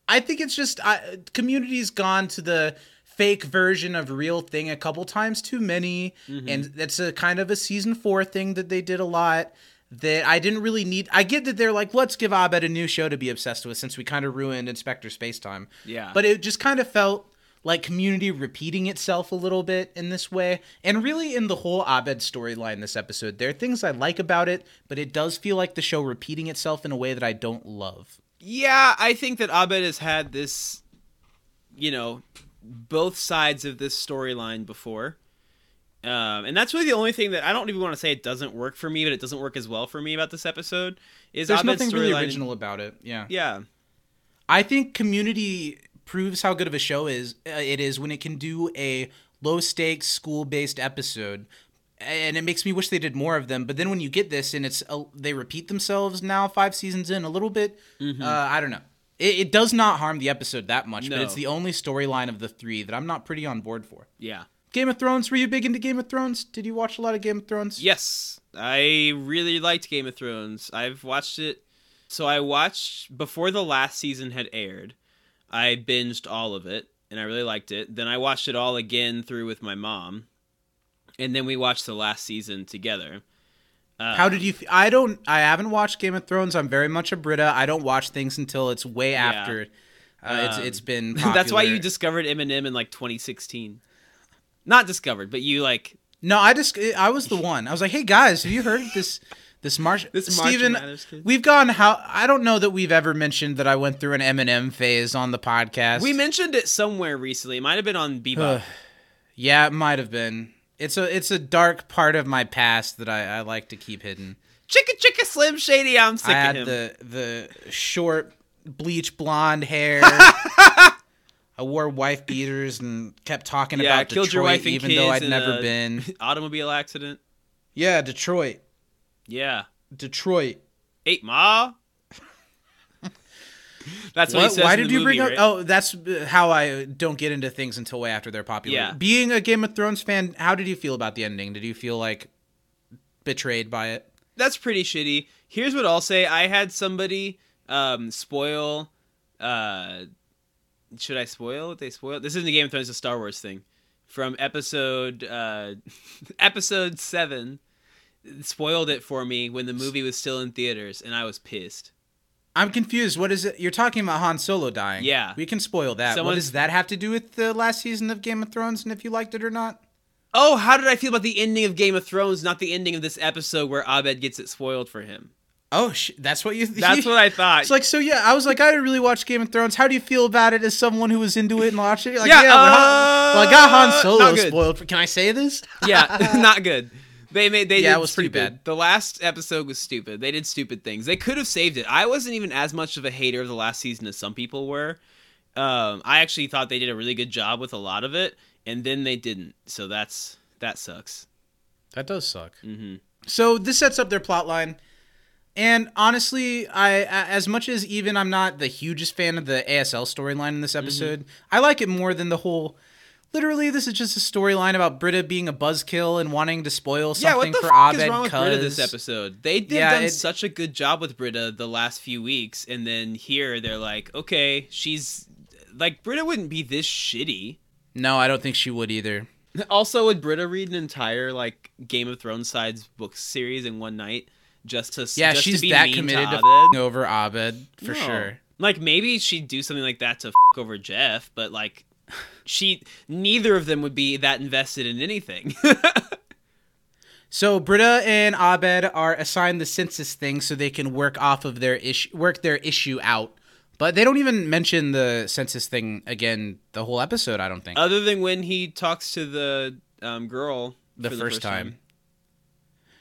I think it's just I, community's gone to the fake version of real thing a couple times too many, Mm-hmm. and that's a kind of a season four thing that they did a lot. That I didn't really need. I get that they're like, let's give Abed a new show to be obsessed with since we kind of ruined Inspector Spacetime. Yeah. But it just kind of felt like community repeating itself a little bit in this way. And really in the whole Abed storyline this episode, there are things I like about it, but it does feel like the show repeating itself in a way that I don't love. Yeah, I think that Abed has had this, you know, both sides of this storyline before. Um, and that's really the only thing that I don't even want to say it doesn't work for me, but it doesn't work as well for me about this episode. Is There's Abed's nothing really original about it. Yeah. Yeah, I think Community proves how good of a show is uh, it is when it can do a low stakes school based episode. And it makes me wish they did more of them. But then when you get this and it's uh, they repeat themselves now five seasons in a little bit, uh, I don't know. It, it does not harm the episode that much, but it's the only storyline of the three that I'm not pretty on board for. yeah. Game of Thrones, were you big into Game of Thrones? Did you watch a lot of Game of Thrones? Yes, I really liked Game of Thrones. I've watched it. So I watched before the last season had aired. I binged all of it and I really liked it. Then I watched it all again through with my mom. And then we watched the last season together. How did you? I don't. I haven't watched Game of Thrones. I'm very much a Brita. I don't watch things until it's way after. Uh, it's Um, it's been. (laughs) That's why you discovered Eminem in like 2016. Not discovered, but you like No, I just I was the one. I was like, "Hey guys, have you heard this this (laughs) March This Steven, We've gone how I don't know that we've ever mentioned that I went through an Eminem phase on the podcast. we mentioned it somewhere recently. It might have been on Bebop. (sighs) yeah, it might have been. It's a it's a dark part of my past that I, I like to keep hidden. chicka chicka Slim Shady, I'm sick I of had him. the the short bleach blonde hair. (laughs) I wore wife beaters and kept talking yeah, about killed Detroit, your wife and even kids though I'd in never a been. (laughs) automobile accident. Yeah, Detroit, Yeah. Detroit. Eight Ma. (laughs) That's what, he What? says Why did you movie, bring up? right? Oh, that's uh, how I don't get into things until way after they're popular. Yeah. Being a Game of Thrones fan, how did you feel about the ending? Did you feel like betrayed by it? That's pretty shitty. Here's what I'll say. I had somebody um, spoil. Uh, should I spoil what they spoiled? This isn't a Game of Thrones, it's a Star Wars thing. From episode uh, (laughs) episode seven, spoiled it for me when the movie was still in theaters, and I was pissed. I'm confused. What is it? You're talking about Han Solo dying. Yeah. We can spoil that. What does that have to do with the last season of Game of Thrones and if you liked it or not? Oh, how did I feel about the ending of Game of Thrones, not the ending of this episode where Abed gets it spoiled for him? Oh, sh- that's what you. That's what I (laughs) thought. It's like so. Yeah, I was like, I didn't really watch Game of Thrones. How do you feel about it as someone who was into it and watched it? Like, Yeah, yeah, uh, well, I got Han Solo spoiled. For, can I say this? yeah, (laughs) (laughs) not good. They made they Yeah, did it was pretty bad. The last episode was stupid. They did stupid things. They could have saved it. I wasn't even as much of a hater of the last season as some people were. Um, I actually thought they did a really good job with a lot of it, and then they didn't. So that's that sucks. That does suck. hmm So this sets up their plot line. And honestly, I as much as even I'm not the hugest fan of the ASL storyline in this Mm-hmm. episode, I like it more than the whole. Literally, this is just a storyline about Britta being a buzzkill and wanting to spoil Yeah, something what the for fuck Abed. is wrong with Britta cuz- this episode? They did Yeah, done it- such a good job with Britta the last few weeks, and then here they're like, okay, she's like Britta wouldn't be this shitty. No, I don't think she would either. (laughs) Also, would Britta read an entire like Game of Thrones sides book series in one night just to Yeah, just to she's be that committed to, to Abed? f***ing over Abed for No. sure. Like maybe she'd do something like that to f- over Jeff, but like she neither of them would be that invested in anything. (laughs) So Britta and Abed are assigned the census thing so they can work off of their issue, work their issue out. But they don't even mention the census thing again the whole episode. I don't think Other than when he talks to the um, girl the, for first time.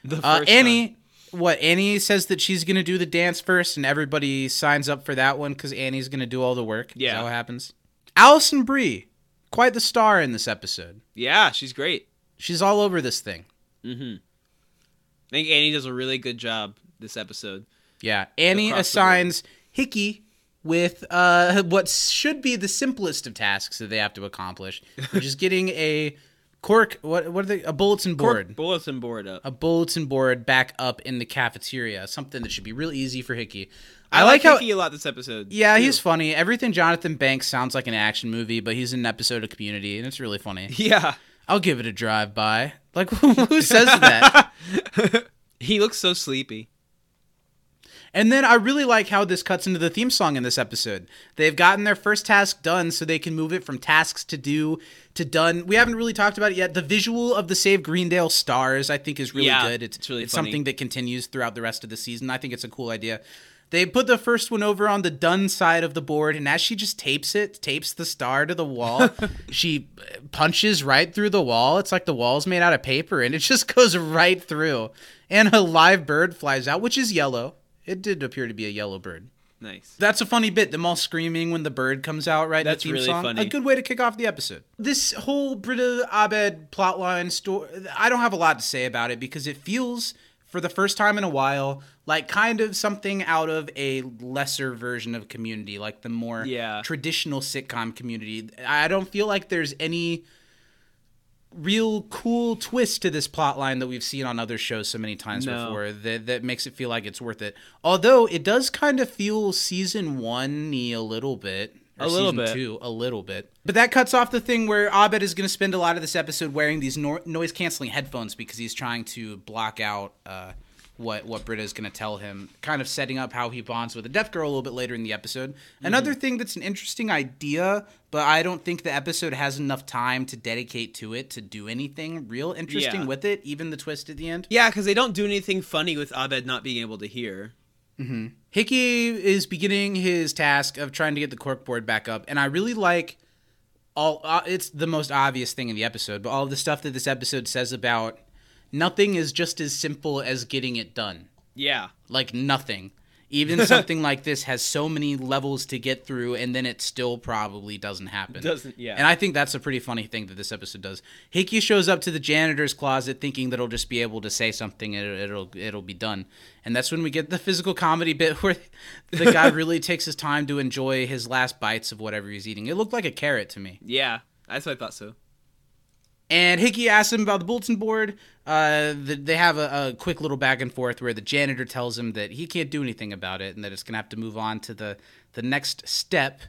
The Uh, first Annie, what Annie says that she's gonna do the dance first, and everybody signs up for that one because Annie's gonna do all the work. Is Yeah. that what happens? Alison Brie, quite the star in this episode. Yeah, she's great. She's all over this thing. Mm-hmm. I think Annie does a really good job this episode. Yeah, Annie assigns Hickey with uh, what should be the simplest of tasks that they have to accomplish, which is getting a cork. What what are they? A bulletin board. cork Bulletin board up. a bulletin board back up in the cafeteria. Something that should be real easy for Hickey. I, I, like, like how. Hickey a lot this episode. Yeah, too. he's funny. Everything Jonathan Banks sounds like an action movie, but he's in an episode of Community, and it's really funny. (laughs) Yeah. I'll give it a drive by. Like, (laughs) who says that? (laughs) He looks so sleepy. And then I really like how this cuts into the theme song in this episode. They've gotten their first task done, so they can move it from tasks to do to done. We haven't really talked about it yet. The visual of the Save Greendale stars, I think, is really Yeah, good. It's, it's really it's something that continues throughout the rest of the season. I think it's a cool idea. They put the first one over on the done side of the board, and as she just tapes it, tapes the star to the wall, (laughs) she punches right through the wall. It's like the wall's made out of paper, and it just (laughs) goes right through. And a live bird flies out, which is yellow. It did appear to be a yellow bird. Nice. That's a funny bit. Them all screaming when the bird comes out, right? the That's theme really song. funny. A good way to kick off the episode. This whole Britta Abed plotline story, I don't have a lot to say about it because it feels, for the first time in a while, like kind of something out of a lesser version of Community, like the more Yeah. traditional sitcom Community. I don't feel like there's any real cool twist to this plot line that we've seen on other shows so many times No. before that, that makes it feel like it's worth it. Although it does kind of feel season one y a little bit. or A little season bit. Two, a little bit. But that cuts off the thing where Abed is going to spend a lot of this episode wearing these no- noise canceling headphones because he's trying to block out uh, what what Britta is going to tell him, kind of setting up how he bonds with the deaf girl a little bit later in the episode. Mm-hmm. Another thing that's an interesting idea, but I don't think the episode has enough time to dedicate to it to do anything real interesting Yeah. with it, even the twist at the end. Yeah, because they don't do anything funny with Abed not being able to hear. Hickey is beginning his task of trying to get the corkboard back up, and I really like all. Uh, it's the most obvious thing in the episode, but all of the stuff that this episode says about nothing is just as simple as getting it done. Yeah. Like nothing. Even (laughs) something like this has so many levels to get through, and then it still probably doesn't happen. Doesn't- yeah. And I think that's a pretty funny thing that this episode does. Hickey shows up to the janitor's closet thinking that he'll just be able to say something and it'll it'll, it'll be done. And that's when we get the physical comedy bit (laughs) where the guy (laughs) really takes his time to enjoy his last bites of whatever he's eating. It looked like a carrot to me. Yeah. That's what I thought so. And Hickey asks him about the bulletin board. Uh, the, they have a, a quick little back and forth where the janitor tells him that he can't do anything about it and that it's gonna have to move on to the the next step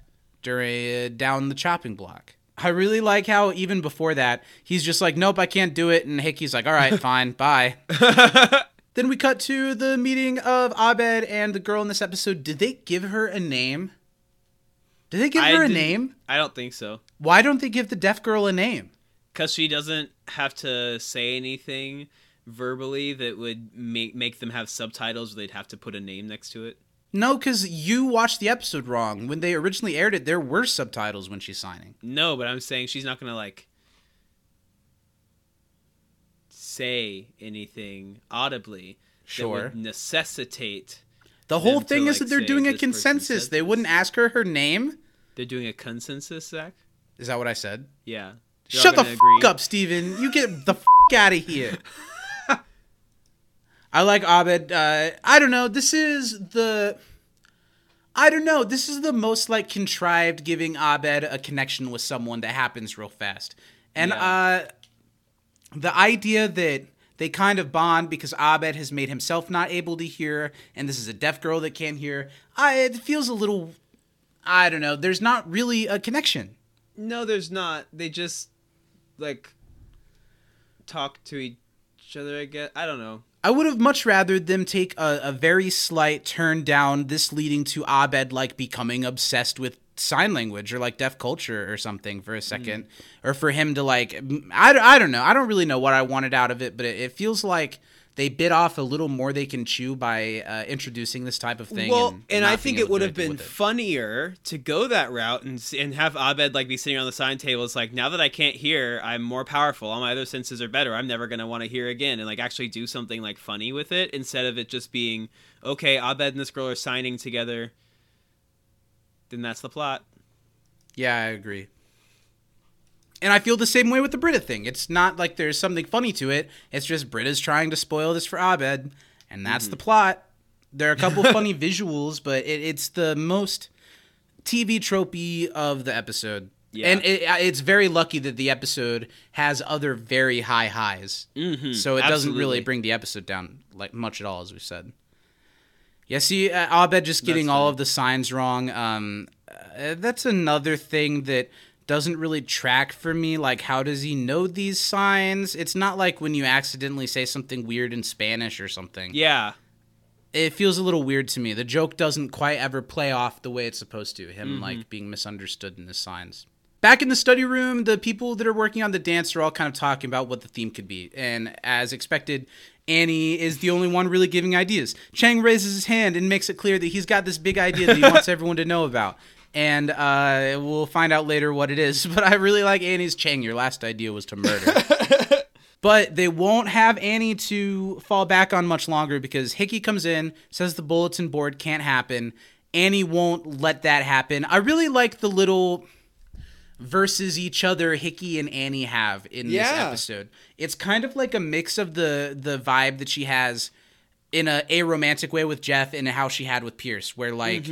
during uh, down the chopping block. I really like how even before that he's just like, "Nope, I can't do it," and Hickey's like, "All right, (laughs) fine, bye." (laughs) then we cut to the meeting of Abed and the girl in this episode. Did they give her a name? Did they give I her a name? I don't think so. Why don't they give the deaf girl a name? Because she doesn't have to say anything verbally that would make make them have subtitles. They'd have to put a name next to it. No, because you watched the episode wrong. When they originally aired it, there were subtitles when she's signing. No, but I'm saying she's not gonna like say anything audibly that Sure. would necessitate. The whole them to, thing is like, that they're doing a consensus. They wouldn't ask her her name. They're doing a consensus, Zach. Is that what I said? Yeah. Shut the gonna f up, Steven. You get the f out of here. (laughs) I like Abed. Uh, I don't know. This is the. I don't know. This is the most like contrived giving Abed a connection with someone that happens real fast. And uh, the idea that they kind of bond because Abed has made himself not able to hear, and this is a deaf girl that can't hear. I, it feels a little. I don't know. There's not really a connection. No, there's not. They just like talk to each other. I guess I don't know. I would have much rather them take a, a very slight turn down, this leading to Abed like becoming obsessed with sign language or like deaf culture or something for a mm. second, or for him to like I, don't- I don't know. I don't really know what I wanted out of it, but it, it feels like they bit off a little more they can chew by uh, introducing this type of thing. Well, and, and, I think it would have been funnier to go that route and and have Abed like be sitting on the sign table. It's like now that I can't hear, I'm more powerful. All my other senses are better. I'm never gonna want to hear again, and like actually do something like funny with it instead of it just being okay. Abed and this girl are signing together. Then that's the plot. Yeah, I agree. And I feel the same way with the Britta thing. It's not like there's something funny to it. It's just Britta's trying to spoil this for Abed, and that's Mm-hmm. the plot. There are a couple (laughs) funny visuals, but it, it's the most TV tropey of the episode. Yeah. And it, it's very lucky that the episode has other very high highs, mm-hmm, so it doesn't really bring the episode down like much at all, as we said. Yeah, see, uh, Abed just getting all of the signs wrong. Um, uh, that's another thing that doesn't really track for me. Like, how does he know these signs? It's not like when you accidentally say something weird in Spanish or something. Yeah, It feels a little weird to me. The joke doesn't quite ever play off the way it's supposed to. Him Mm-hmm. like being misunderstood in his signs. Back in the study room, the people that are working on the dance are all kind of talking about what the theme could be. And as expected, Annie is the only one really giving ideas. Chang raises his hand and makes it clear that he's got this big idea that he wants (laughs) everyone to know about. And uh, we'll find out later what it is. (laughs) But I really like Annie's Chang. Your last idea was to murder. (laughs) but they won't have Annie to fall back on much longer because Hickey comes in, says the bulletin board can't happen. Annie won't let that happen. I really like the little versus each other Hickey and Annie have in this episode. It's kind of like a mix of the the vibe that she has in a, a romantic way with Jeff and how she had with Pierce, where like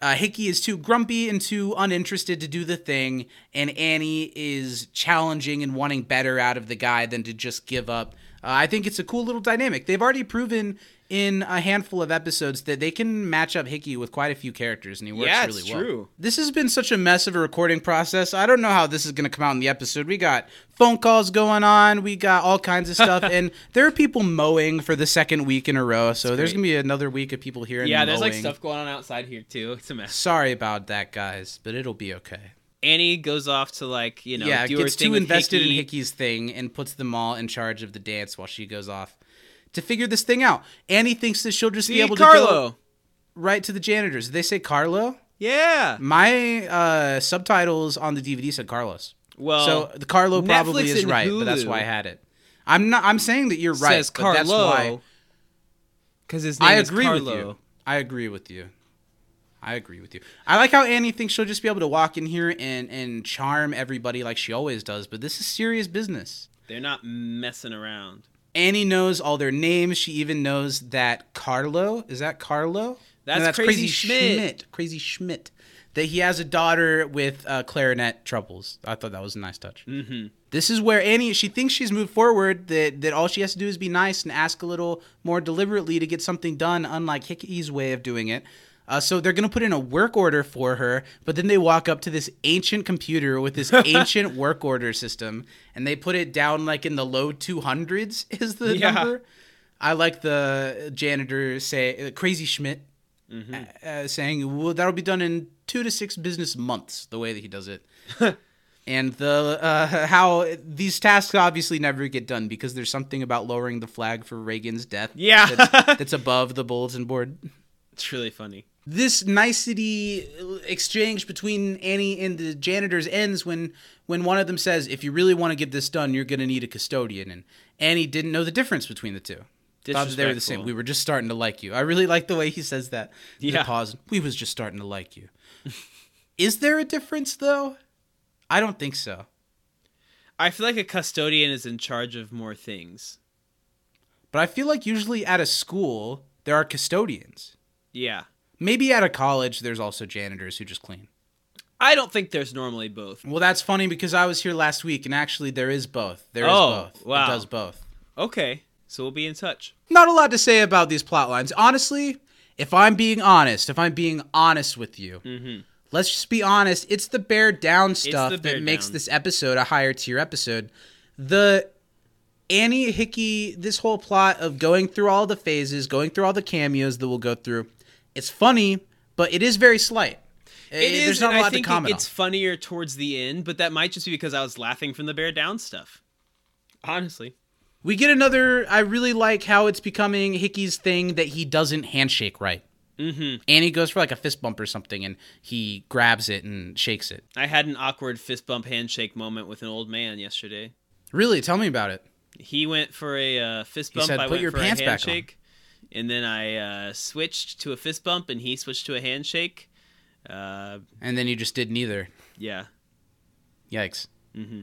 uh, Hickey is too grumpy and too uninterested to do the thing, and Annie is challenging and wanting better out of the guy than to just give up. Uh, I think it's a cool little dynamic. They've already proven in a handful of episodes that they can match up Hickey with quite a few characters, and he works Yeah, really well. true. This has been such a mess of a recording process. I don't know how this is going to come out in the episode. We got phone calls going on, we got all kinds of stuff, (laughs) and there are people mowing for the second week in a row. So there's going to be another week of people hearing yeah. There's like stuff going on outside here too. It's a mess. Sorry about that, guys, but it'll be okay. Annie goes off to like you know yeah, do her gets too invested Hickey. in Hickey's thing and puts them all in charge of the dance while she goes off to figure this thing out. Annie thinks that she'll just be See, able to Carlo. go right to the janitors. Did they say Carlo? Yeah. My uh, subtitles on the DVD said Carlos. Well, so the Carlo probably Netflix is right, but that's why I had it. I'm not. I'm saying that you're right, says but that's why Carlo because his name I agree with you. I agree with you. I agree with you. I like how Annie thinks she'll just be able to walk in here and and charm everybody like she always does, but this is serious business. They're not messing around. Annie knows all their names. She even knows that Carlo is that Carlo? That's Crazy Schmidt. Crazy Schmidt. That he has a daughter with uh, clarinet troubles. I thought that was a nice touch. Mm-hmm. This is where Annie she thinks she's moved forward. That that all she has to do is be nice and ask a little more deliberately to get something done, unlike Hickey's way of doing it. Uh, so they're gonna put in a work order for her, but then they walk up to this ancient computer with this (laughs) ancient work order system, and they put it down like in the low two hundreds (laughs) is the Yeah. number. I like the janitor say uh, Crazy Schmidt Mm-hmm. uh, saying, "Well, that'll be done in two to six business months." The way that he does it, (laughs) and the uh, how these tasks obviously never get done because there's something about lowering the flag for Reagan's death. Yeah. that's, that's above the bulletin board. It's really funny. This nicety exchange between Annie and the janitors ends when when one of them says, "If you really want to get this done, you're going to need a custodian." And Annie didn't know the difference between the two. Thought they were the same. We were just starting to like you. I really like the way he says that. The Yeah. pause. We was just starting to like you. (laughs) Is there a difference though? I don't think so. I feel like a custodian is in charge of more things. But I feel like usually at a school there are custodians. Yeah. Maybe at a college there's also janitors who just clean. I don't think there's normally both. Well, that's funny because I was here last week and actually there is both. There is Oh, both. wow. It does both. Okay. So we'll be in touch. Not a lot to say about these plot lines. Honestly, if I'm being honest, if I'm being honest with you, mm-hmm. let's just be honest. It's the bear down stuff the that bear makes this episode a higher tier episode. The Annie Hickey, this whole plot of going through all the phases, going through all the cameos that we'll go through, it's funny, but it is very slight. It is. There's not a lot to comment it gets on. funnier towards the end, but that might just be because I was laughing from the bear down stuff. Honestly, We get another. I really like how it's becoming Hickey's thing that he doesn't handshake right. Mm-hmm. And he goes for like a fist bump or something, and he grabs it and shakes it. I had an awkward fist bump handshake moment with an old man yesterday. Really, tell me about it. He went for a uh, fist He bump. said, I "Put went your for pants a back on." And then I uh, switched to a fist bump, and he switched to a handshake. Uh, And then you just did neither. yeah, Yikes. Mm-hmm.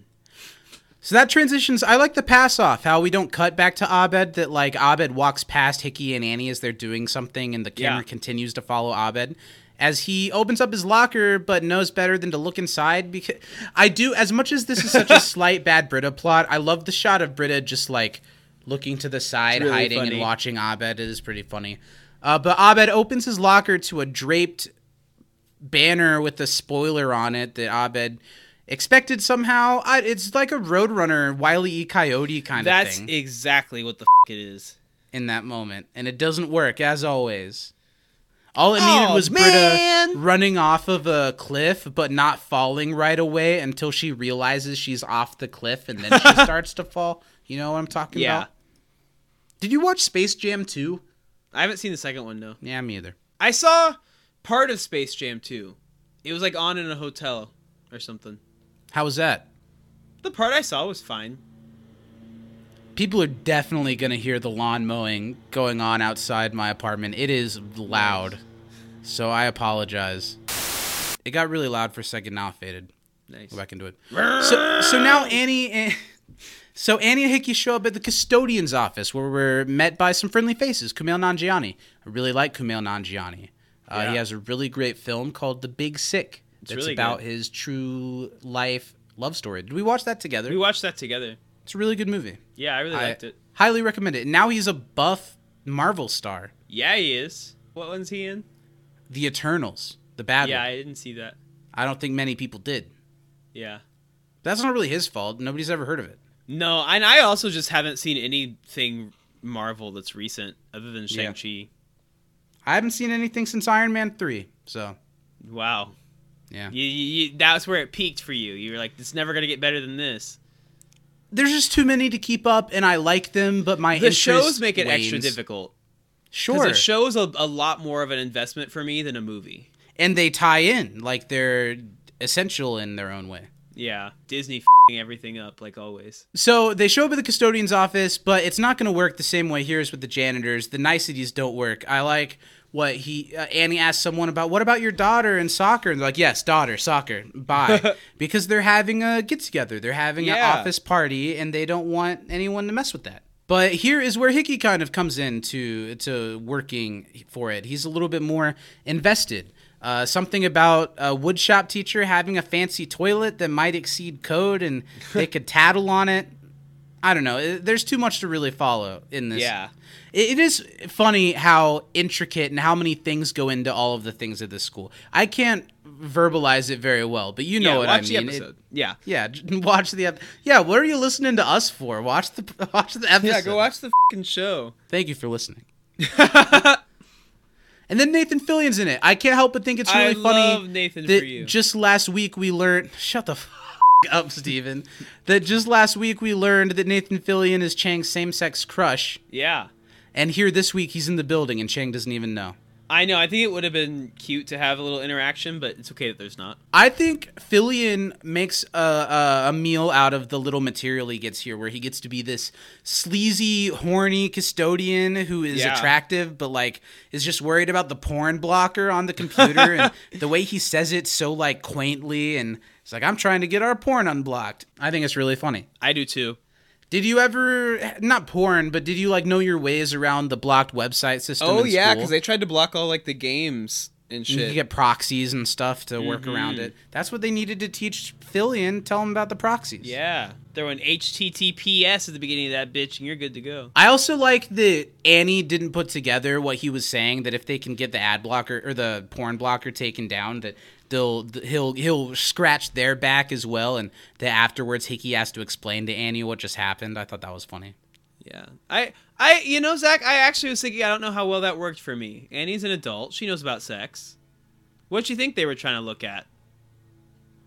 So that transitions. I like the pass off. How we don't cut back to Abed. That like Abed walks past Hickey and Annie as they're doing something, and the camera Yeah. continues to follow Abed as he opens up his locker, but knows better than to look inside. Because I do as much as this is such a (laughs) slight bad Britta plot. I love the shot of Britta just like looking to the side, really hiding and watching Abed. It is pretty funny. Uh, but Abed opens his locker to a draped banner with a spoiler on it that Abed expected somehow. I, it's like a Roadrunner, Wile E. Coyote kind that's of thing That's exactly what the f- it is. in that moment, and it doesn't work as always. All it Aw, needed was man. Britta running off of a cliff, but not falling right away until she realizes she's off the cliff, and then she (laughs) starts to fall. You know what I'm talking Yeah. about? Did you watch Space Jam 2? I haven't seen the second one though. Yeah, me either. I saw part of Space Jam 2. It was like on in a hotel or something. How was that? The part I saw was fine. People are definitely going to hear the lawn mowing going on outside my apartment. It is loud. So I apologize. It got really loud for a second. Now it faded. Nice. Go back into it. So, so now Annie, and, so Annie and Hickey show up at the custodian's office where we're met by some friendly faces. Kumail Nanjiani. I really like Kumail Nanjiani. Uh, Yeah. He has a really great film called The Big Sick. That's really about good. his true life love story. Did we watch that together? We watched that together. It's a really good movie. Yeah, I really I liked it. highly recommend it. Now he's a buff Marvel star. Yeah, he is. What one's he in? The Eternals, the bad yeah, one. I didn't see that. I don't think many people did. Yeah. That's not really his fault. Nobody's ever heard of it. No, and I also just haven't seen anything Marvel that's recent other than Shang-Chi. I haven't seen anything since Iron Man 3. So, Wow. yeah. You, you, that's where it peaked for you. You were like, it's never going to get better than this. There's just too many to keep up, and I like them, but my The shows make it extra difficult. Sure. a show's a, a lot more of an investment for me than a movie. and they tie in. Like, they're essential in their own way. Yeah. Disney fing everything up, like always. So they show up at the custodian's office, but it's not going to work the same way here as with the janitors. The niceties don't work. I like what he uh, Annie asked someone about. What about your daughter and soccer? And they're like, yes, daughter, soccer, bye, (laughs) because they're having a get together. They're having Yeah. an office party, and they don't want anyone to mess with that. But here is where Hickey kind of comes into to working for it. He's a little bit more invested. Uh, something about a woodshop teacher having a fancy toilet that might exceed code, and they could (laughs) tattle on it. I don't know. There's too much to really follow in this. Yeah. It, it is funny how intricate and how many things go into all of the things at this school. I can't verbalize it very well, but you know yeah, what I mean. the It- episode. yeah. yeah, (laughs) watch the ep- yeah. What are you listening to us for? Watch the (laughs) watch the episode. Yeah, go watch the fucking show. Thank you for listening. And then Nathan Fillion's in it. I can't help but think it's really I funny. love Nathan that for you. Just last week we learned. Shut the f- up, Steven. that just last week we learned that Nathan Fillion is Chang's same-sex crush, Yeah. and here this week he's in the building and Chang doesn't even know. I know. I think it would have been cute to have a little interaction, but it's okay that there's not. I think Fillion makes a, a, a meal out of the little material he gets here, where he gets to be this sleazy, horny custodian who is Yeah. attractive, but like is just worried about the porn blocker on the computer, (laughs) and the way he says it so like quaintly, and it's like I'm trying to get our porn unblocked. I think it's really funny. I do too. Did you ever not porn, but did you like know your ways around the blocked website system? Oh yeah, because they tried to block all like the games and You shit. could get proxies and stuff to work Mm-hmm. around it. That's what they needed to teach Fillion. Tell him about the proxies. yeah, throw an HTTPS at the beginning of that bitch, and you're good to go. I also like that Annie didn't put together what he was saying that if they can get the ad blocker or the porn blocker taken down, that they'll he'll he'll scratch their back as well, and that afterwards Hickey has to explain to Annie what just happened. I thought that was funny. Yeah, I, I, you know, Zach, I actually was thinking, I don't know how well that worked for me. Annie's an adult; she knows about sex. What do you think they were trying to look at?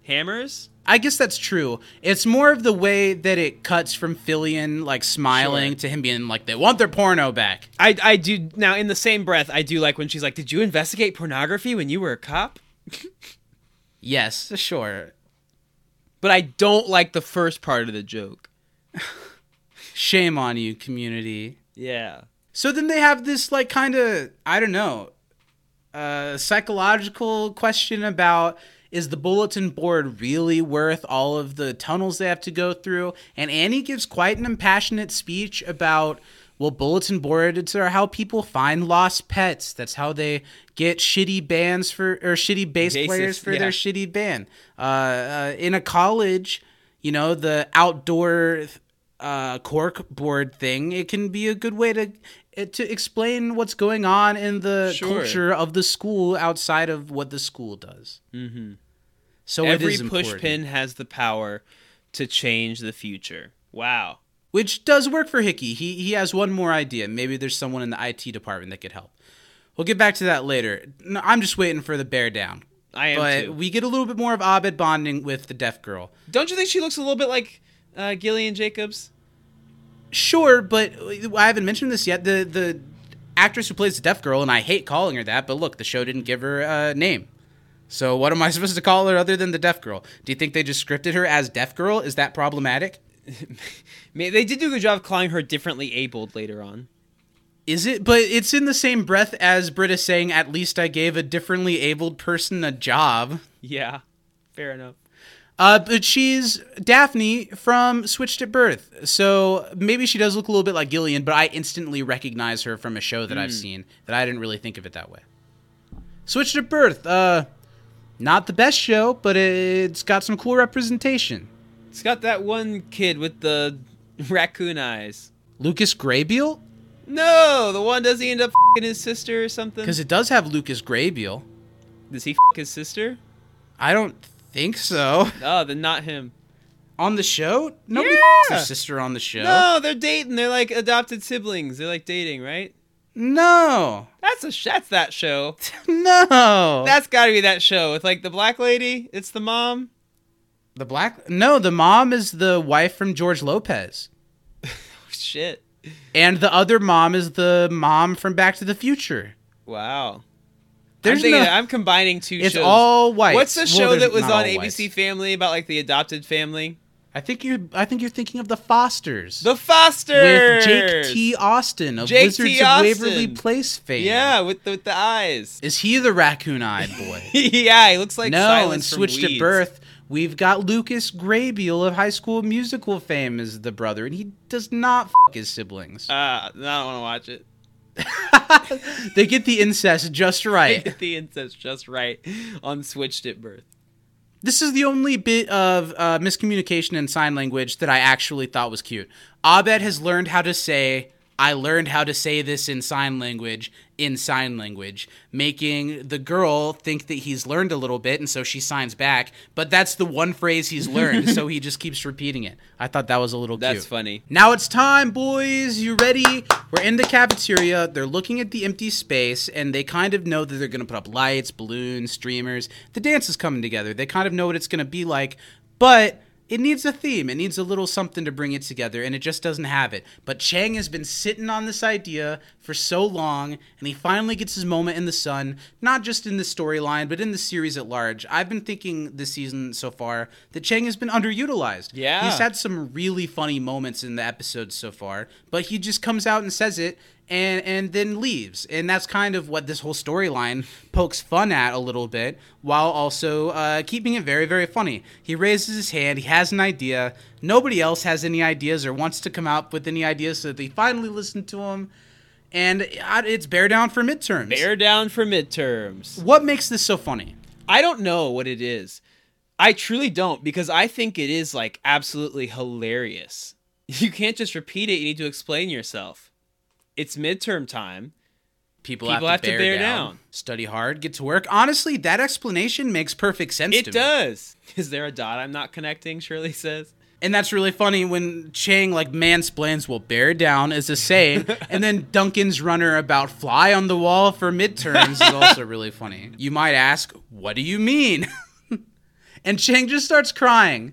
Hammers? I guess that's true. It's more of the way that it cuts from Fillion like smiling Sure. to him being like they want their porno back. I, I do now in the same breath I do like when she's like, "Did you investigate pornography when you were a cop?" (laughs) Yes, sure. But I don't like the first part of the joke. (laughs) Shame on you, community. Yeah. So then they have this like kind of I don't know, uh, psychological question about is the bulletin board really worth all of the tunnels they have to go through? And Annie gives quite an impassionate speech about well, bulletin boards are how people find lost pets. That's how they get shitty bands for or shitty bass Bassists, players for yeah. their shitty band. Uh, uh, in a college, you know, the outdoor uh, cork board thing, it can be a good way to to explain what's going on in the Sure. culture of the school outside of what the school does. Mm-hmm. So Every is push pin has the power to change the future. Wow. which does work for Hickey. He he has one more idea. Maybe there's someone in the IT department that could help. We'll get back to that later. No, I'm just waiting for the bear down. I am but too. we get a little bit more of Abed bonding with the deaf girl. Don't you think she looks a little bit like uh, Gillian Jacobs? Sure, but uh, I haven't mentioned this yet. The the actress who plays the deaf girl, and I hate calling her that, but look, the show didn't give her a name. So what am I (laughs) supposed to call her other than the deaf girl? Do you think they just scripted her as deaf girl? Is that problematic? (laughs) They did do a good job calling her differently abled later on. Is it? But it's in the same breath as Britta saying, "At least I gave a differently abled person a job." Yeah, fair enough. Uh, but she's Daphne from Switched at Birth, so maybe she does look a little bit like Gillian, but I instantly recognize her from a show that I've seen that I didn't really think of it that way. Switched at Birth, uh, not the best show, but it's got some cool representation. It's got that one kid with the (laughs) raccoon eyes. Lucas Grabeel, No, the one does he end up fing his sister or something? because it does have Lucas Grabeel. Does he f his sister? I don't think so. Oh, then not him. On the show, nobody Yeah. f- their sister on the show. No, they're dating. They're like adopted siblings. They're like dating, right? no, That's a sh- that's that show. (laughs) no. That's got to be that show with like the black lady. It's the mom. the black. No, the mom is the wife from George Lopez. (laughs) Shit. And the other mom is the mom from Back to the Future. Wow. There's I'm, no- I'm combining two It's shows. all white. What's the show that was on ABC ABC? Family about like the adopted family? I think you're. I think you're thinking of the Fosters The Fosters with Jake T. Austin of Jake Wizards T. of Waverly Place fame. Yeah, with the, with the eyes. Is he the raccoon-eyed boy? (laughs) yeah, he looks like no, Silence and switched at birth. We've got Lucas Grabeel of High School Musical fame as the brother, and he does not f- his siblings. Uh, no, I don't want to watch it. (laughs) they get the incest just right. Get the incest just right on Switched at birth. This is the only bit of uh, miscommunication in sign language that I actually thought was cute. Abed has learned how to say, I learned how to say this in sign language, in sign language, making the girl think that he's learned a little bit, and so she signs back. But that's the one phrase he's learned, so he just keeps repeating it. I thought that was a little That's cute. funny. Now it's time, boys. You ready? We're in the cafeteria. They're looking at the empty space, and they kind of know that they're going to put up lights, balloons, streamers. The dance is coming together. They kind of know what it's going to be like, but it needs a theme. It needs a little something to bring it together, and it just doesn't have it. But Chang has been sitting on this idea for so long, and he finally gets his moment in the sun, not just in the storyline, but in the series at large. I've been thinking this season so far that Chang has been underutilized. Yeah. He's had some really funny moments in the episodes so far, but he just comes out and says it and and then leaves. And that's kind of what this whole storyline pokes fun at a little bit while also uh, keeping it very very funny. He raises his hand, he has an idea. Nobody else has any ideas or wants to come out with any ideas, so they finally listen to him. And it's bear down for midterms. Bear down for midterms. What makes this so funny? I don't know what it is. I truly don't because I think it is like absolutely hilarious. (laughs) You can't just repeat it, you need to explain yourself. It's midterm time. People, People have, to, bear down, study hard, get to work. Honestly, that explanation makes perfect sense to It does. (laughs) Is there a dot I'm not connecting? Shirley says. And that's really funny when Chang like mansplains, will bear down is a saying. (laughs) and then Duncan's runner about fly on the wall for midterms is also really funny. You might ask, what do you mean? (laughs) and Chang just starts crying.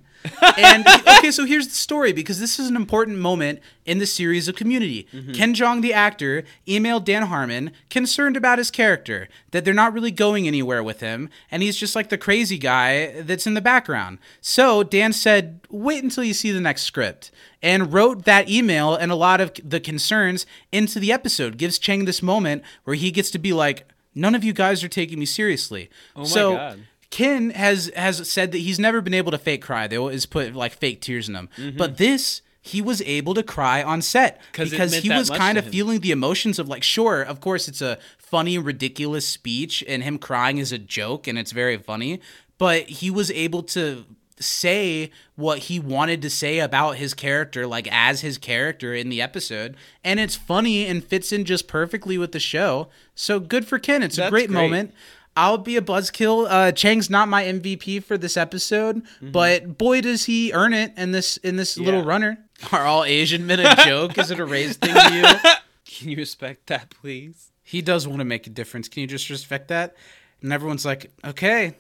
And okay, so here's the story because this is an important moment in the series of Community. Mm-hmm. Ken Jeong, the actor, emailed Dan Harmon concerned about his character that they're not really going anywhere with him, and he's just like the crazy guy that's in the background. So Dan said, "Wait until you see the next script." And wrote that email and a lot of the concerns into the episode. Gives Chang this moment where he gets to be like, "None of you guys are taking me seriously." Oh my so, God. Ken has has said that he's never been able to fake cry. They always put like fake tears in them. But this he was able to cry on set 'Cause because he was kind of feeling the emotions of like sure, of course it's a funny ridiculous speech and him crying is a joke and it's very funny, but he was able to say what he wanted to say about his character like as his character in the episode and it's funny and fits in just perfectly with the show. So good for Ken. It's a great, great. moment. I'll be a buzzkill. Uh, Chang's not my MVP for this episode, but boy does he earn it in this in this little Mm-hmm. Runner. (laughs) Are all Asian men a (laughs) joke? Is it a race thing to you? (laughs) Can you respect that, please? He does want to make a difference. Can you just respect that? And everyone's like, okay.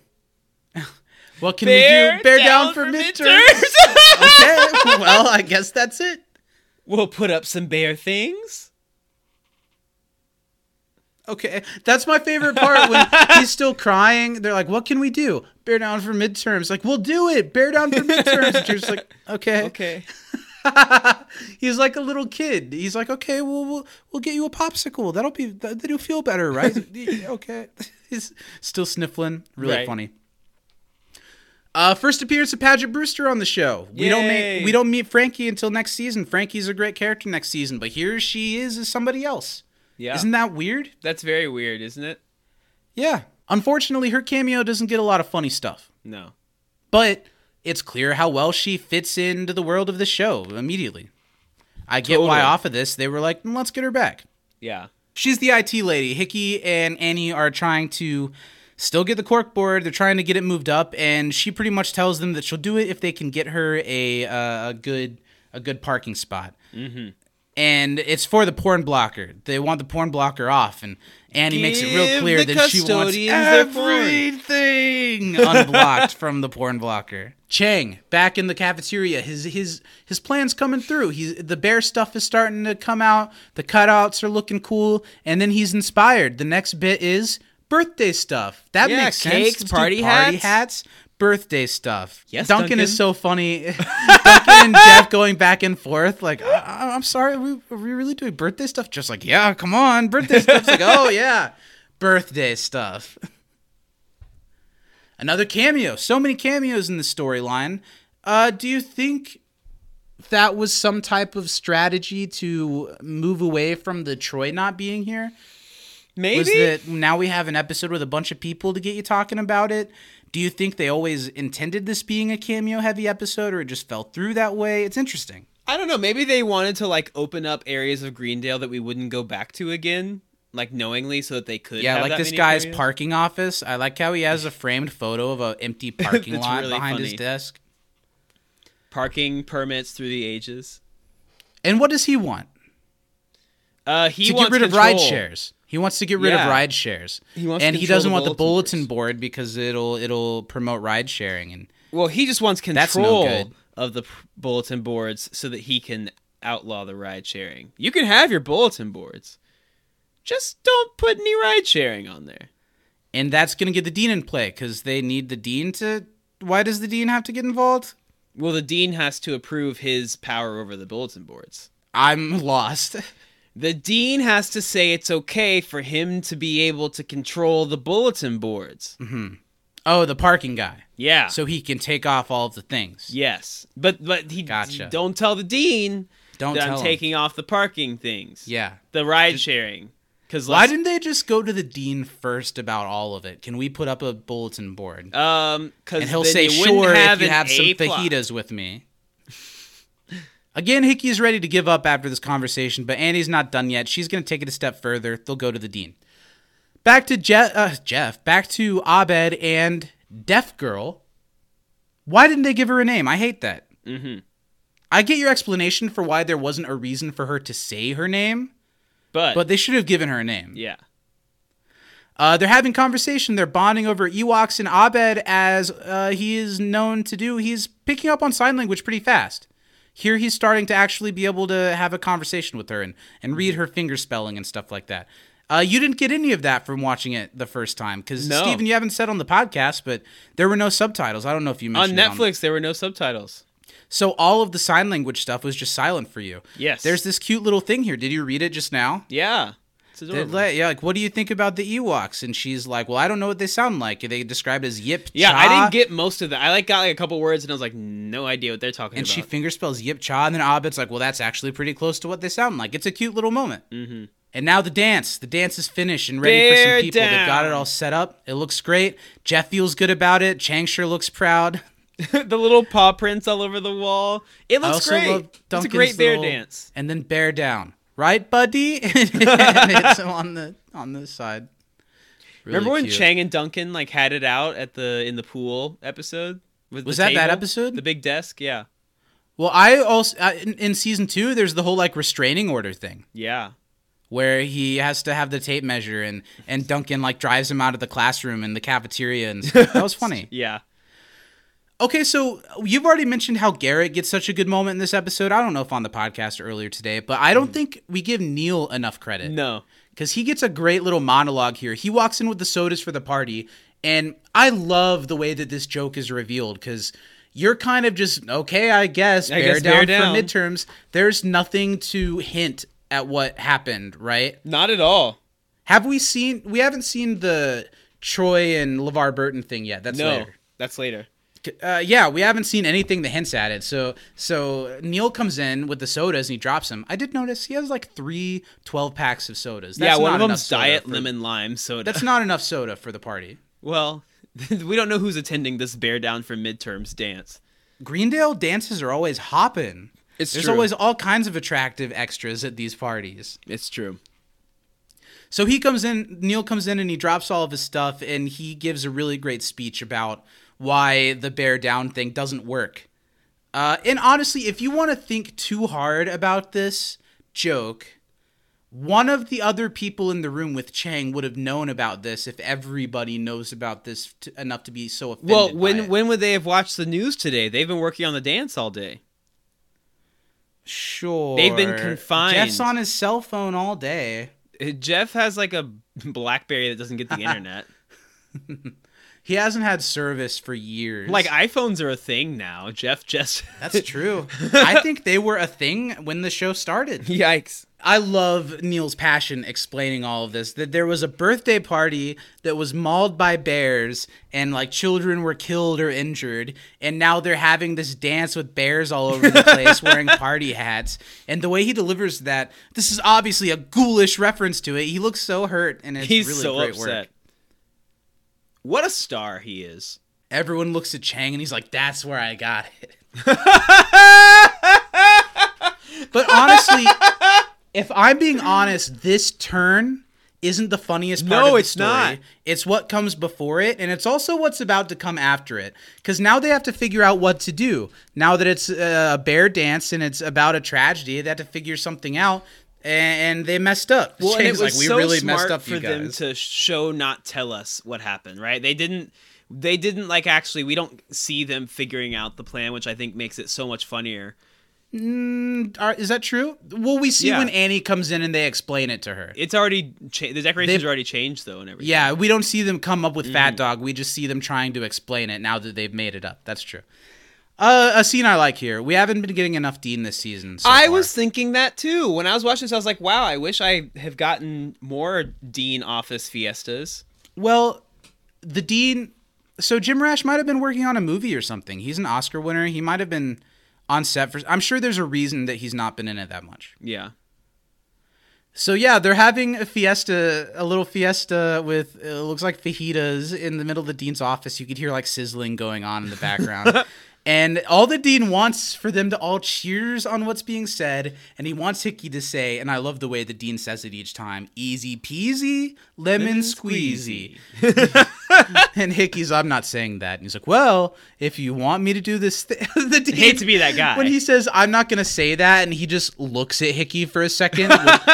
What can we do? Bear down, for midterms. okay. Well, I guess that's it. we'll put up some bear things. Okay, that's my favorite part when he's still crying. They're like, "What can we do? Bear down for midterms." Like, we'll do it. Bear down for midterms. And just like, "Okay." Okay. (laughs) He's like a little kid. He's like, "Okay, we'll we'll, we'll get you a popsicle. That'll be that, that'll feel better, right?" (laughs) okay. (laughs) He's still sniffling. Really Right. funny. Uh, first appearance of Paget Brewster on the show. We don't Yay. make, we don't meet Frankie until next season. Frankie's a great character next season, but here she is as somebody else. Yeah. Isn't that weird? That's very weird, isn't it? Yeah. Unfortunately, her cameo doesn't get a lot of funny stuff, No. but it's clear how well she fits into the world of the show immediately. I get why off of this they were like, "Mm, let's get her back. Yeah. She's the IT lady. Hickey and Annie are trying to still get the cork board. They're trying to get it moved up, and she pretty much tells them that she'll do it if they can get her a uh, a good a good parking spot. Mm-hmm. And it's for the porn blocker. They want the porn blocker off, and Annie makes it real clear that she wants everything unblocked from the porn blocker. Chang back in the cafeteria. His his his plan's coming through. He's the bear stuff is starting to come out. The cutouts are looking cool, and then he's inspired. The next bit is birthday stuff. That Yeah, makes sense. cakes, Let's do party hats. Birthday stuff. Yes, Duncan, Duncan. is so funny. (laughs) Duncan and Jeff going back and forth. Like, I, I'm sorry, are we, are we really doing birthday stuff? Just like, yeah, come on, birthday stuff's like, oh (laughs) yeah, birthday stuff. Another cameo. So many cameos in the storyline. Uh, do you think that was some type of strategy to move away from the Troy not being here? Maybe. was that now we have an episode with a bunch of people to get you talking about it. Do you think they always intended this being a cameo heavy episode or it just fell through that way? It's interesting. I don't know. Maybe they wanted to like open up areas of Greendale that we wouldn't go back to again, like knowingly, so that they could. Yeah, like this guy's parking office. I like how he has a framed photo of an empty (laughs) parking lot really behind his desk. parking permits through the ages. And what does he want? Uh, he to wants get rid of ride shares. He wants to get rid of ride shares. He wants and he doesn't the want the bulletin board because it'll it'll promote ride sharing and Well, he just wants no control good. of the bulletin boards so that he can outlaw the ride sharing. You can have your bulletin boards, just don't put any ride sharing on there. and that's going to get the dean in play cuz they need the dean to why does the dean have to get involved? Well, the dean has to approve his power over the bulletin boards. I'm (laughs) lost. The dean has to say it's okay for him to be able to control the bulletin boards. Oh, the parking guy. Yeah. So he can take off all of the things. yes, but but he Gotcha. don't tell the dean Don't that tell I'm him. taking off the parking things. Yeah. the ride sharing. Because Why didn't they just go to the dean first about all of it? Can we put up a bulletin board? um? Because he'll say, "Sure, if you have some fajitas with me." Again, Hickey is ready to give up after this conversation, but Annie's not done yet. She's going to take it a step further. They'll go to the dean. Back to Je- uh, Jeff. Back to Abed and Deaf Girl. Why didn't they give her a name? I hate that. I get your explanation for why there wasn't a reason for her to say her name, But, but they should have given her a name. yeah. Uh, they're having conversation. They're bonding over Ewoks and Abed, as uh, he is known to do. He's picking up on sign language pretty fast. Here, he's starting to actually be able to have a conversation with her and, and read her finger spelling and stuff like that. Uh, you didn't get any of that from watching it the first time because No. Steven, you haven't said on the podcast, but there were no subtitles. I don't know if you mentioned it On Netflix, there were no subtitles. so all of the sign language stuff was just silent for you. Yes. There's this cute little thing here. Did you read it just now? Yeah. It's adorable. like- yeah, like what do you think about the Ewoks? And she's like, well, I don't know what they sound like. They described as yip. Cha. Yeah, I didn't get most of that. I like got like a couple words, and I was like, no idea what they're talking And about. she finger spells yip cha, and then Abed's like, well, that's actually pretty close to what they sound like. It's a cute little moment. Mm-hmm. And now the dance. The dance is finished and ready for some people. They've got it all set up. It looks great. Jeff feels good about it. Chang sure looks proud. (laughs) the little paw prints all over the wall. It looks great. it's a great bear little- dance. And then bear down. Right, buddy? (laughs) and it's on the on the side. Really Remember when cute. Chang and Duncan like had it out at the in the pool episode? With Was that that episode? The big desk, yeah, Well, I also uh, in, in season two, there's the whole like restraining order thing yeah. where he has to have the tape measure, and and Duncan like drives him out of the classroom and the cafeteria, and (laughs) stuff. that was funny. Yeah. Okay, so you've already mentioned how Garrett gets such a good moment in this episode. I don't know if on the podcast earlier today, but I don't mm. think we give Neil enough credit. No. because he gets a great little monologue here. He walks in with the sodas for the party, and I love the way that this joke is revealed because you're kind of just okay, I guess, I bear guess down bear for midterms. There's nothing to hint at what happened, right? Not at all. Have we seen? We haven't seen the Troy and LeVar Burton thing yet. That's no. later. That's later. Uh, yeah, we haven't seen anything that hints at it. So, so Neil comes in with the sodas and he drops them. I did notice he has like three 12 packs of sodas. That's yeah, one of them's diet for- lemon lime soda. That's not enough soda for the party. (laughs) well, (laughs) we don't know who's attending this bear down for midterms dance. Greendale dances are always hopping. It's true. There's true. always all kinds of attractive extras at these parties. It's true. So he comes in, Neil comes in and he drops all of his stuff and he gives a really great speech about why the bear down thing doesn't work. Uh, and honestly, if you want to think too hard about this joke, one of the other people in the room with Chang would have known about this if everybody knows about this t- enough to be so offended. Well, when when would they have watched the news today? They've been working on the dance all day. sure They've been confined. Jeff's on his cell phone all day. Uh, Jeff has like a (laughs) BlackBerry that doesn't get the (laughs) internet. (laughs) He hasn't had service for years. Like iPhones are a thing now. Jeff just (laughs) That's true. I (laughs) think they were a thing when the show started. Yikes. I love Neil's passion explaining all of this. That there was a birthday party that was mauled by bears and like children were killed or injured, and now they're having this dance with bears all over the place (laughs) wearing party hats. And the way he delivers that, this is obviously a ghoulish reference to it. He looks so hurt, and it's He's really so great upset. work. What a star he is. Everyone looks at Chang and he's like, "That's where I got it." (laughs) but honestly, if I'm being honest, this turn isn't the funniest part No, of the it's story. not. It's what comes before it, and it's also what's about to come after it. Because now they have to figure out what to do. Now that it's uh, a bear dance and it's about a tragedy, they have to figure something out, and, and they messed up. Well, and it was like, we so really smart messed up, for them to show, not tell us what happened. Right? They didn't. They didn't like actually. We don't see them figuring out the plan, which I think makes it so much funnier. Are- is that true? Well, we see Yeah. when Annie comes in and they explain it to her. It's already cha- the decorations They've- are already changed though, and everything. Yeah, we don't see them come up with Mm. Fat Dog. We just see them trying to explain it now that they've made it up. That's true. Uh, a scene I like here. We haven't been getting enough Dean this season. so I far. was thinking that too. When I was watching this, I was like, wow, I wish I have gotten more Dean Office fiestas. well, the Dean. So Jim Rash might have been working on a movie or something. He's an Oscar winner. He might have been on set for. I'm sure there's a reason that he's not been in it that much. Yeah. So yeah, they're having a fiesta, a little fiesta with it looks like fajitas in the middle of the dean's office. You could hear like sizzling going on in the background. (laughs) and all the dean wants for them to all cheers on what's being said, and he wants Hickey to say, and I love the way the dean says it each time, easy peasy, lemon, squeezy. (laughs) and Hickey's, I'm not saying that. And he's like, well, if you want me to do this, th- (laughs) the dean, hate to be that guy. When he says, I'm not going to say that, and he just looks at Hickey for a second. with, (laughs)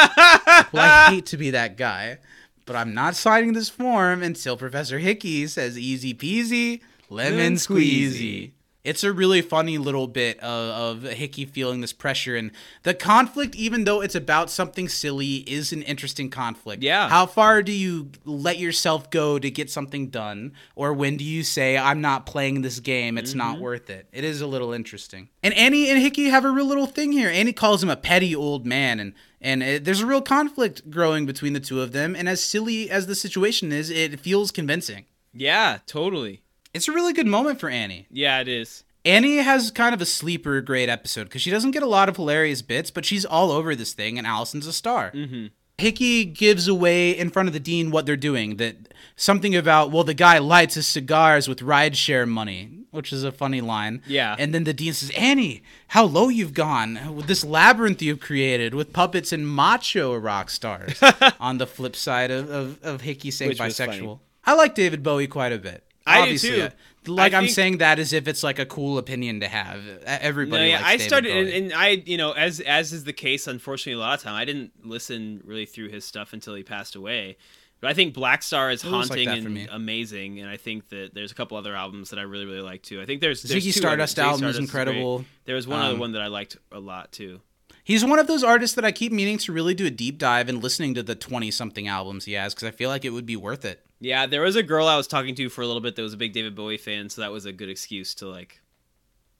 well, I hate to be that guy, but I'm not signing this form until Professor Hickey says easy peasy, lemon Lemon squeezy. It's a really funny little bit of, of Hickey feeling this pressure and the conflict, even though it's about something silly, is an interesting conflict. Yeah. How far do you let yourself go to get something done? Or when do you say, I'm not playing this game, it's not mm-hmm. worth it? It is a little interesting. And Annie and Hickey have a real little thing here. Annie calls him a petty old man, and, and it, there's a real conflict growing between the two of them. And as silly as the situation is, it feels convincing. Yeah, totally. It's a really good moment for Annie. Yeah, it is. Annie has kind of a sleeper great episode because she doesn't get a lot of hilarious bits, but she's all over this thing, and Alison's a star. Mm-hmm. Hickey gives away in front of the dean what they're doing. That something about well, the guy lights his cigars with rideshare money, which is a funny line. Yeah. And then the dean says, "Annie, how low you've gone with this labyrinth you've created with puppets and macho rock stars." (laughs) on the flip side of of, of Hickey saying Which bisexual. I like David Bowie quite a bit. I do Obviously, too. uh, Like I I'm think- saying that as if it's like a cool opinion to have. Everybody No, yeah, I David started, and, and I, you know, as as is the case, unfortunately, a lot of time I didn't listen really through his stuff until he passed away. But I think Blackstar is like haunting me. and amazing, and I think that there's a couple other albums that I really really like too. I think there's, there's Ziggy Stardust album is incredible. great. There was one other Um, one that I liked a lot too. He's one of those artists that I keep meaning to really do a deep dive and listening to the 20 something albums he has because I feel like it would be worth it. Yeah, there was a girl I was talking to for a little bit that was a big David Bowie fan, so that was a good excuse to like.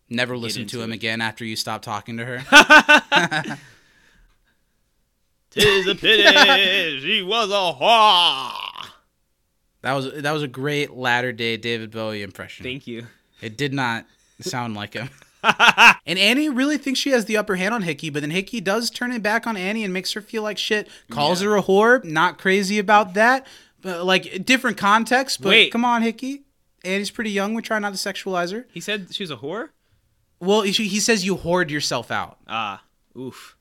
Never listen to him it. again after you stop talking to her. (laughs) (laughs) Tis a pity she was a whore. that was that was a great latter day David Bowie impression. Thank you. It did not sound like him. (laughs) and Annie really thinks she has the upper hand on Hickey, but then Hickey does turn it back on Annie and makes her feel like shit. Calls her a whore. Not crazy about that. But like different context. But Wait. come on, Hickey. Annie's pretty young. We try not to sexualize her. He said she was a whore. Well, he he says you hoard yourself out. Ah, oof.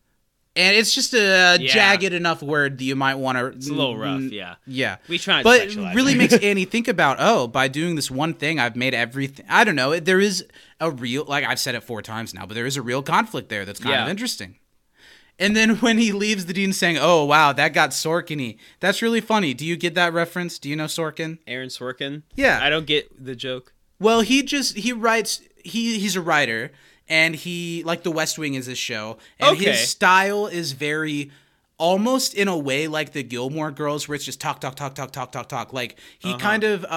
And it's just a Yeah. jagged enough word that you might want to. It's a little rough. Yeah. Yeah. We try to but sexualize it really makes (laughs) Annie think about, oh, by doing this one thing, I've made everything. I don't know. There is a real, like I've said it four times now, but there is a real conflict there that's kind Yeah. of interesting. And then when he leaves the dean saying, oh, wow, that got Sorkin That's really funny. Do you get that reference? Do you know Sorkin? Aaron Sorkin. Yeah. I don't get the joke. Well, he just he writes he he's a writer and he like The West Wing is his show and Okay. his style is very almost in a way like the Gilmore Girls where it's just talk talk talk talk talk talk talk like he Uh-huh. kind of uh,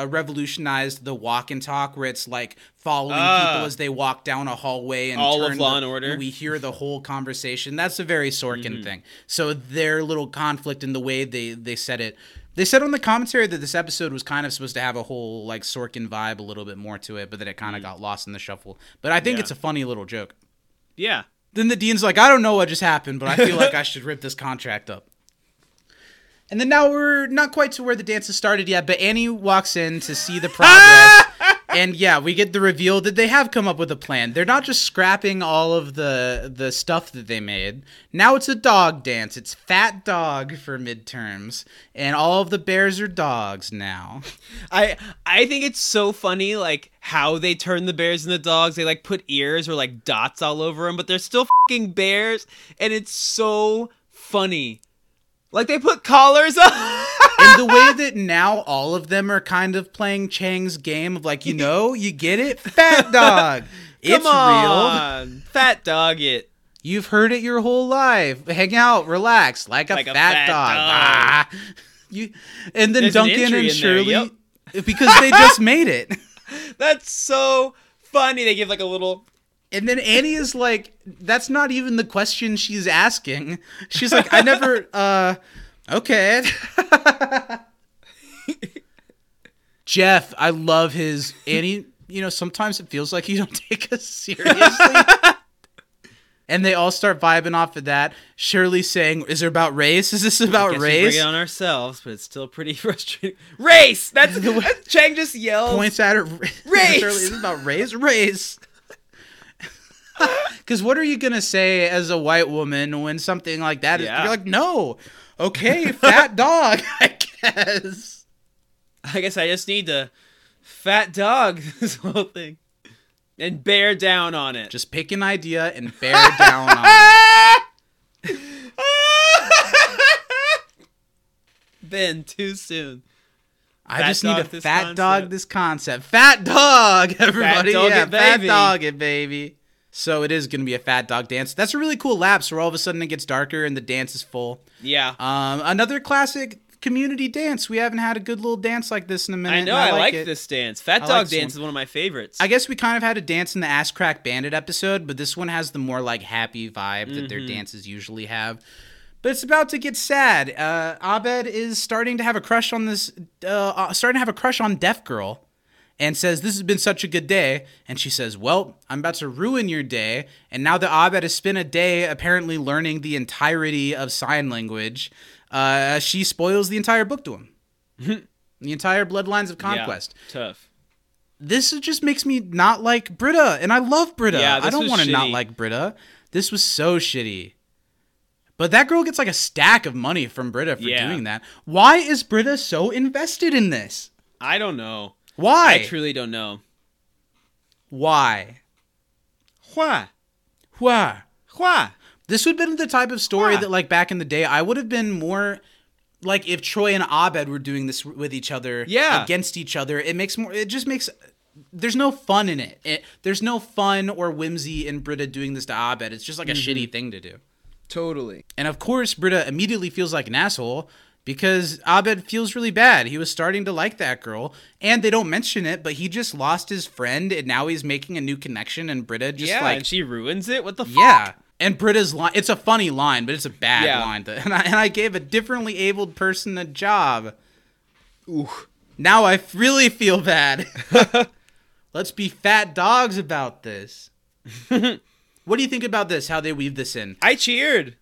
uh revolutionized the walk and talk where it's like following Ah. people as they walk down a hallway and All of Law the- and Order. we hear the whole conversation that's a very Sorkin Mm-hmm. thing so their little conflict in the way they they said it they said on the commentary that this episode was kind of supposed to have a whole like Sorkin vibe, a little bit more to it, but that it kind of got lost in the shuffle. But I think Mm. Yeah. it's a funny little joke. Yeah. Then the dean's like, I don't know what just happened, but I feel like I should rip this contract up. And then now we're not quite to where the dance has started yet, but Annie walks in to see the progress. And yeah, we get the reveal that they have come up with a plan. They're not just scrapping all of the the stuff that they made. Now it's a dog dance. It's fat dog for midterms, and all of the bears are dogs now. (laughs) I I think it's so funny like how they turn the bears into dogs. They like put ears or like dots all over them, but they're still fucking bears and it's so funny. Like they put collars on. and the way that now all of them are kind of playing Chang's game of like, you know, you get it, fat (laughs) dog. It's Come real. on. Fat dog it. You've heard it your whole life. Hang out, relax, like a, Like a fat, fat dog. dog. Ah. You, and then There's an Duncan entry and in there, Shirley, yep. because they just made it. (laughs) That's so funny. They give like a little And then Annie is like, that's not even the question she's asking. She's like, I never, (laughs) uh, okay. Jeff, I love his Annie. You know, sometimes it feels like you don't take us seriously. and they all start vibing off of that. Shirley saying, "Is it about race? Is this about Guess we bring race?" it on ourselves, but it's still pretty (laughs) frustrating. Race. That's, that's (laughs) Chang just yelled. Points at her. Race! Shirley, is this about race? Race. (laughs) Because what are you gonna say as a white woman when something like that is? Yeah. You're like, no, okay, fat (laughs) dog, I guess. I guess I just need to fat dog (laughs) this whole thing and bear down on it. Just pick an idea and bear down on it. Ben, too soon. I Fat just need to fat concept. dog this concept. Fat dog, everybody. dog yeah, it, fat baby. dog it, baby. So it is going to be a fat dog dance. That's a really cool lapse where all of a sudden it gets darker and the dance is full. Yeah. Um, another classic community dance. We haven't had a good little dance like this in a minute. I know. and I, like, it. this dance. Fat I dog like dance one. is one of my favorites. I guess we kind of had a dance in the Ass Crack Bandit episode, but this one has the more like happy vibe that Mm-hmm. their dances usually have. But it's about to get sad. Uh, Abed is starting to have a crush on this, uh, uh, starting to have a crush on Deaf Girl, and says, "This has been such a good day." And she says, "Well, I'm about to ruin your day." And now that Abed has spent a day apparently learning the entirety of sign language, uh, she spoils the entire book to him. (laughs) the entire Bloodlines of Yeah, Conquest tough. this just makes me not like Britta, and I love Britta. Yeah, I don't want to not like Britta. This was so shitty. But that girl gets like a stack of money from Britta for Yeah. doing that. Why is Britta so invested in this? I don't know. Why? I truly don't know. Why? Why? Why? Why? This would have been the type of story Why? that, like, back in the day, I would have been more like if Troy and Abed were doing this with each other, Yeah. against each other. It makes more. It just makes. There's no fun in it. it there's no fun or whimsy in Britta doing this to Abed. It's just like a Mm-hmm. shitty thing to do. Totally. And of course, Britta immediately feels like an asshole because Abed feels really bad. He was starting to like that girl, and they don't mention it, but he just lost his friend, and now he's making a new connection. And Britta just yeah, like, and she ruins it. What the fuck? yeah. And Britta's line, it's a funny line, but it's a bad Yeah. line. To, (laughs) and, I, and I gave a differently abled person a job. Ooh. Now I really feel bad. (laughs) Let's be fat dogs about this. (laughs) what do you think about this? How they weave this in? I cheered.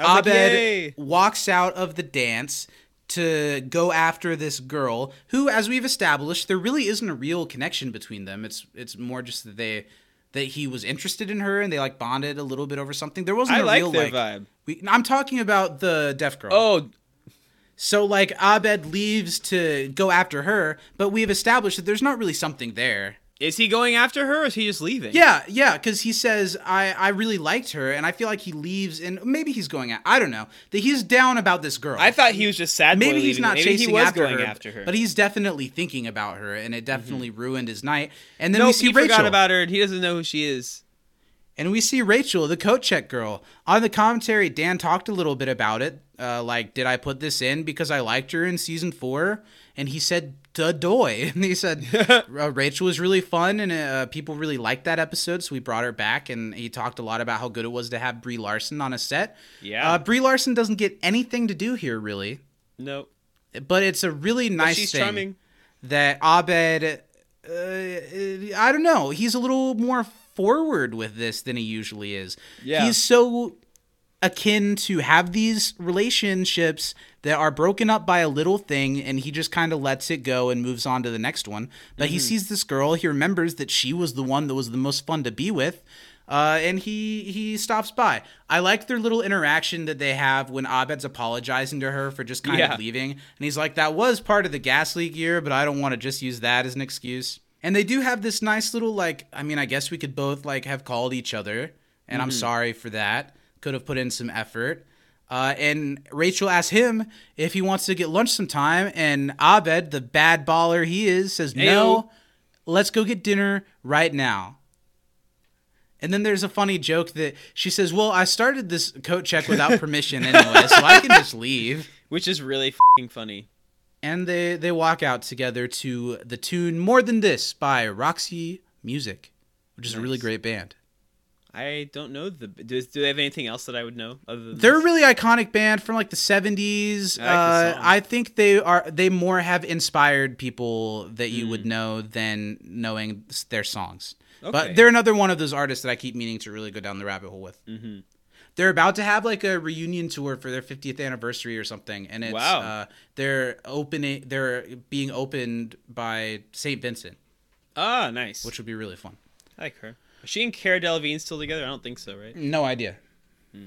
Was like, Abed walks out of the dance to go after this girl who as we've established there really isn't a real connection between them. It's it's more just that they that he was interested in her and they like bonded a little bit over something. There wasn't I a like real their like vibe. we, i'm talking about the deaf girl. Oh, so like abed leaves to go after her but we've established that there's not really something there is he going after her or is he just leaving? yeah, yeah, because he says I I really liked her, and I feel like he leaves, and maybe he's going out. I don't know that he's down about this girl. I thought he was just sad. maybe he's not Maybe chasing he was after going her, after her. but he's definitely thinking about her, and it definitely ruined his night. And then we see he Rachel, forgot about her and he doesn't know who she is. and we see Rachel, the coat check girl. On the commentary, Dan talked a little bit about it. Uh, like, did I put this in because I liked her in season four? And he said, "Duh, doy." (laughs) And he said, (laughs) uh, Rachel was really fun, and uh, people really liked that episode, so we brought her back. And he talked a lot about how good it was to have Brie Larson on a set. Yeah. uh, Brie Larson doesn't get anything to do here, really, Nope. but it's a really nice she's thing charming. that Abed. Uh, I don't know. He's a little more forward with this than he usually is. Yeah. He's so akin to have these relationships that are broken up by a little thing and he just kind of lets it go and moves on to the next one but Mm-hmm. he sees this girl he remembers that she was the one that was the most fun to be with uh, and he he stops by. I like their little interaction that they have when Abed's apologizing to her for just kind Yeah. of leaving, and he's like, "That was part of the gas leak year, but I don't want to just use that as an excuse." And they do have this nice little like, I mean, I guess we could both like have called each other, and I'm sorry for that. Could have put in some effort. Uh, and Rachel asks him if he wants to get lunch sometime, and Abed, the bad baller he is, says Ayo. no. Let's go get dinner right now. And then there's a funny joke that she says, "Well, I started this coat check without (laughs) permission anyway, so I can just leave." Which is really fing funny. And they they walk out together to the tune "More Than This" by Roxy Music, which is a really great band. I don't know the. Do, do they have anything else that I would know other than They're a really iconic band from like the 70s. I like uh. I think they are they more have inspired people that you Hmm. would know than knowing their songs. Okay. But they're another one of those artists that I keep meaning to really go down the rabbit hole with. Mm-hmm. They're about to have like a reunion tour for their 50th anniversary or something, and it's Wow. uh, they're opening they're being opened by Saint Vincent, ah nice. which would be really fun. I like her. Is she and Cara Delevingne still together? I don't think so, right? No idea. Hmm.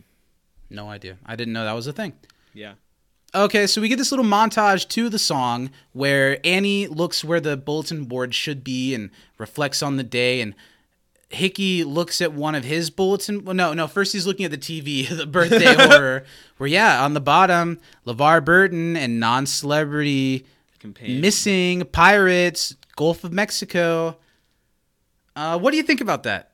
No idea. I didn't know that was a thing. Yeah. Okay, so we get this little montage to the song where Annie looks where the bulletin board should be and reflects on the day, and Hickey looks at one of his bulletin. Well, no, no. First, he's looking at the TV, (laughs) the birthday (laughs) horror, where yeah, on the bottom, LeVar Burton and non-celebrity Companion. missing pirates, Gulf of Mexico. Uh, what do you think about that?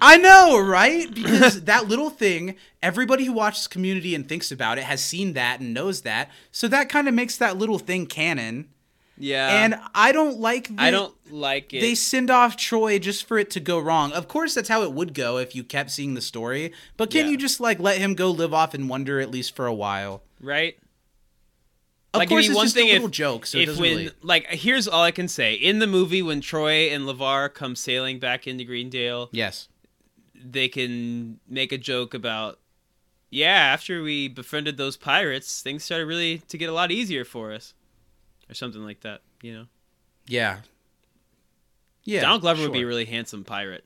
I know, right? Because (laughs) that little thing, everybody who watches Community and thinks about it has seen that and knows that. So that kind of makes that little thing canon. Yeah. and I don't like. That I don't like it. They send off Troy just for it to go wrong. Of course, that's how it would go if you kept seeing the story. But can Yeah. you just like let him go live off in wonder at least for a while? right? Of like course, it'd be it's one just thing a little if, joke. So it if doesn't when really. like here's all I can say in the movie when Troy and LeVar come sailing back into Greendale, Yes. they can make a joke about yeah after we befriended those pirates things started really to get a lot easier for us or something like that you know Yeah. Yeah. Donald Glover would be a really handsome pirate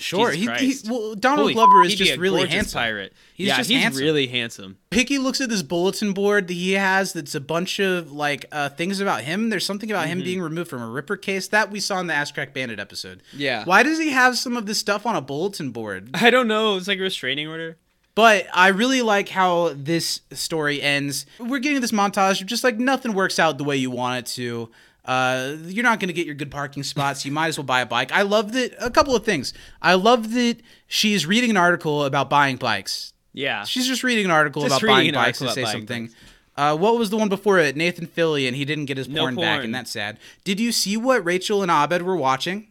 Sure. He, he, well, Donald Holy- Glover is just really handsome. pirate He's yeah just he's handsome. really handsome Hickey looks at this bulletin board that he has that's a bunch of like uh, things about him. There's something about Mm-hmm. him being removed from a Ripper case that we saw in the Ass Crack Bandit episode. Yeah. Why does he have some of this stuff on a bulletin board? (laughs) i don't know it's like a restraining order But I really like how this story ends. We're getting this montage of just like nothing works out the way you want it to. Uh, you're not going to get your good parking spots. You might as well buy a bike. I love that. A couple of things. I love that she's reading an article about buying bikes. yeah She's just reading an article Just about buying an bikes and say something. Uh, what was the one before it? Nathan Fillion, and he didn't get his No porn, back, and that's sad. Did you see what Rachel and Abed were watching?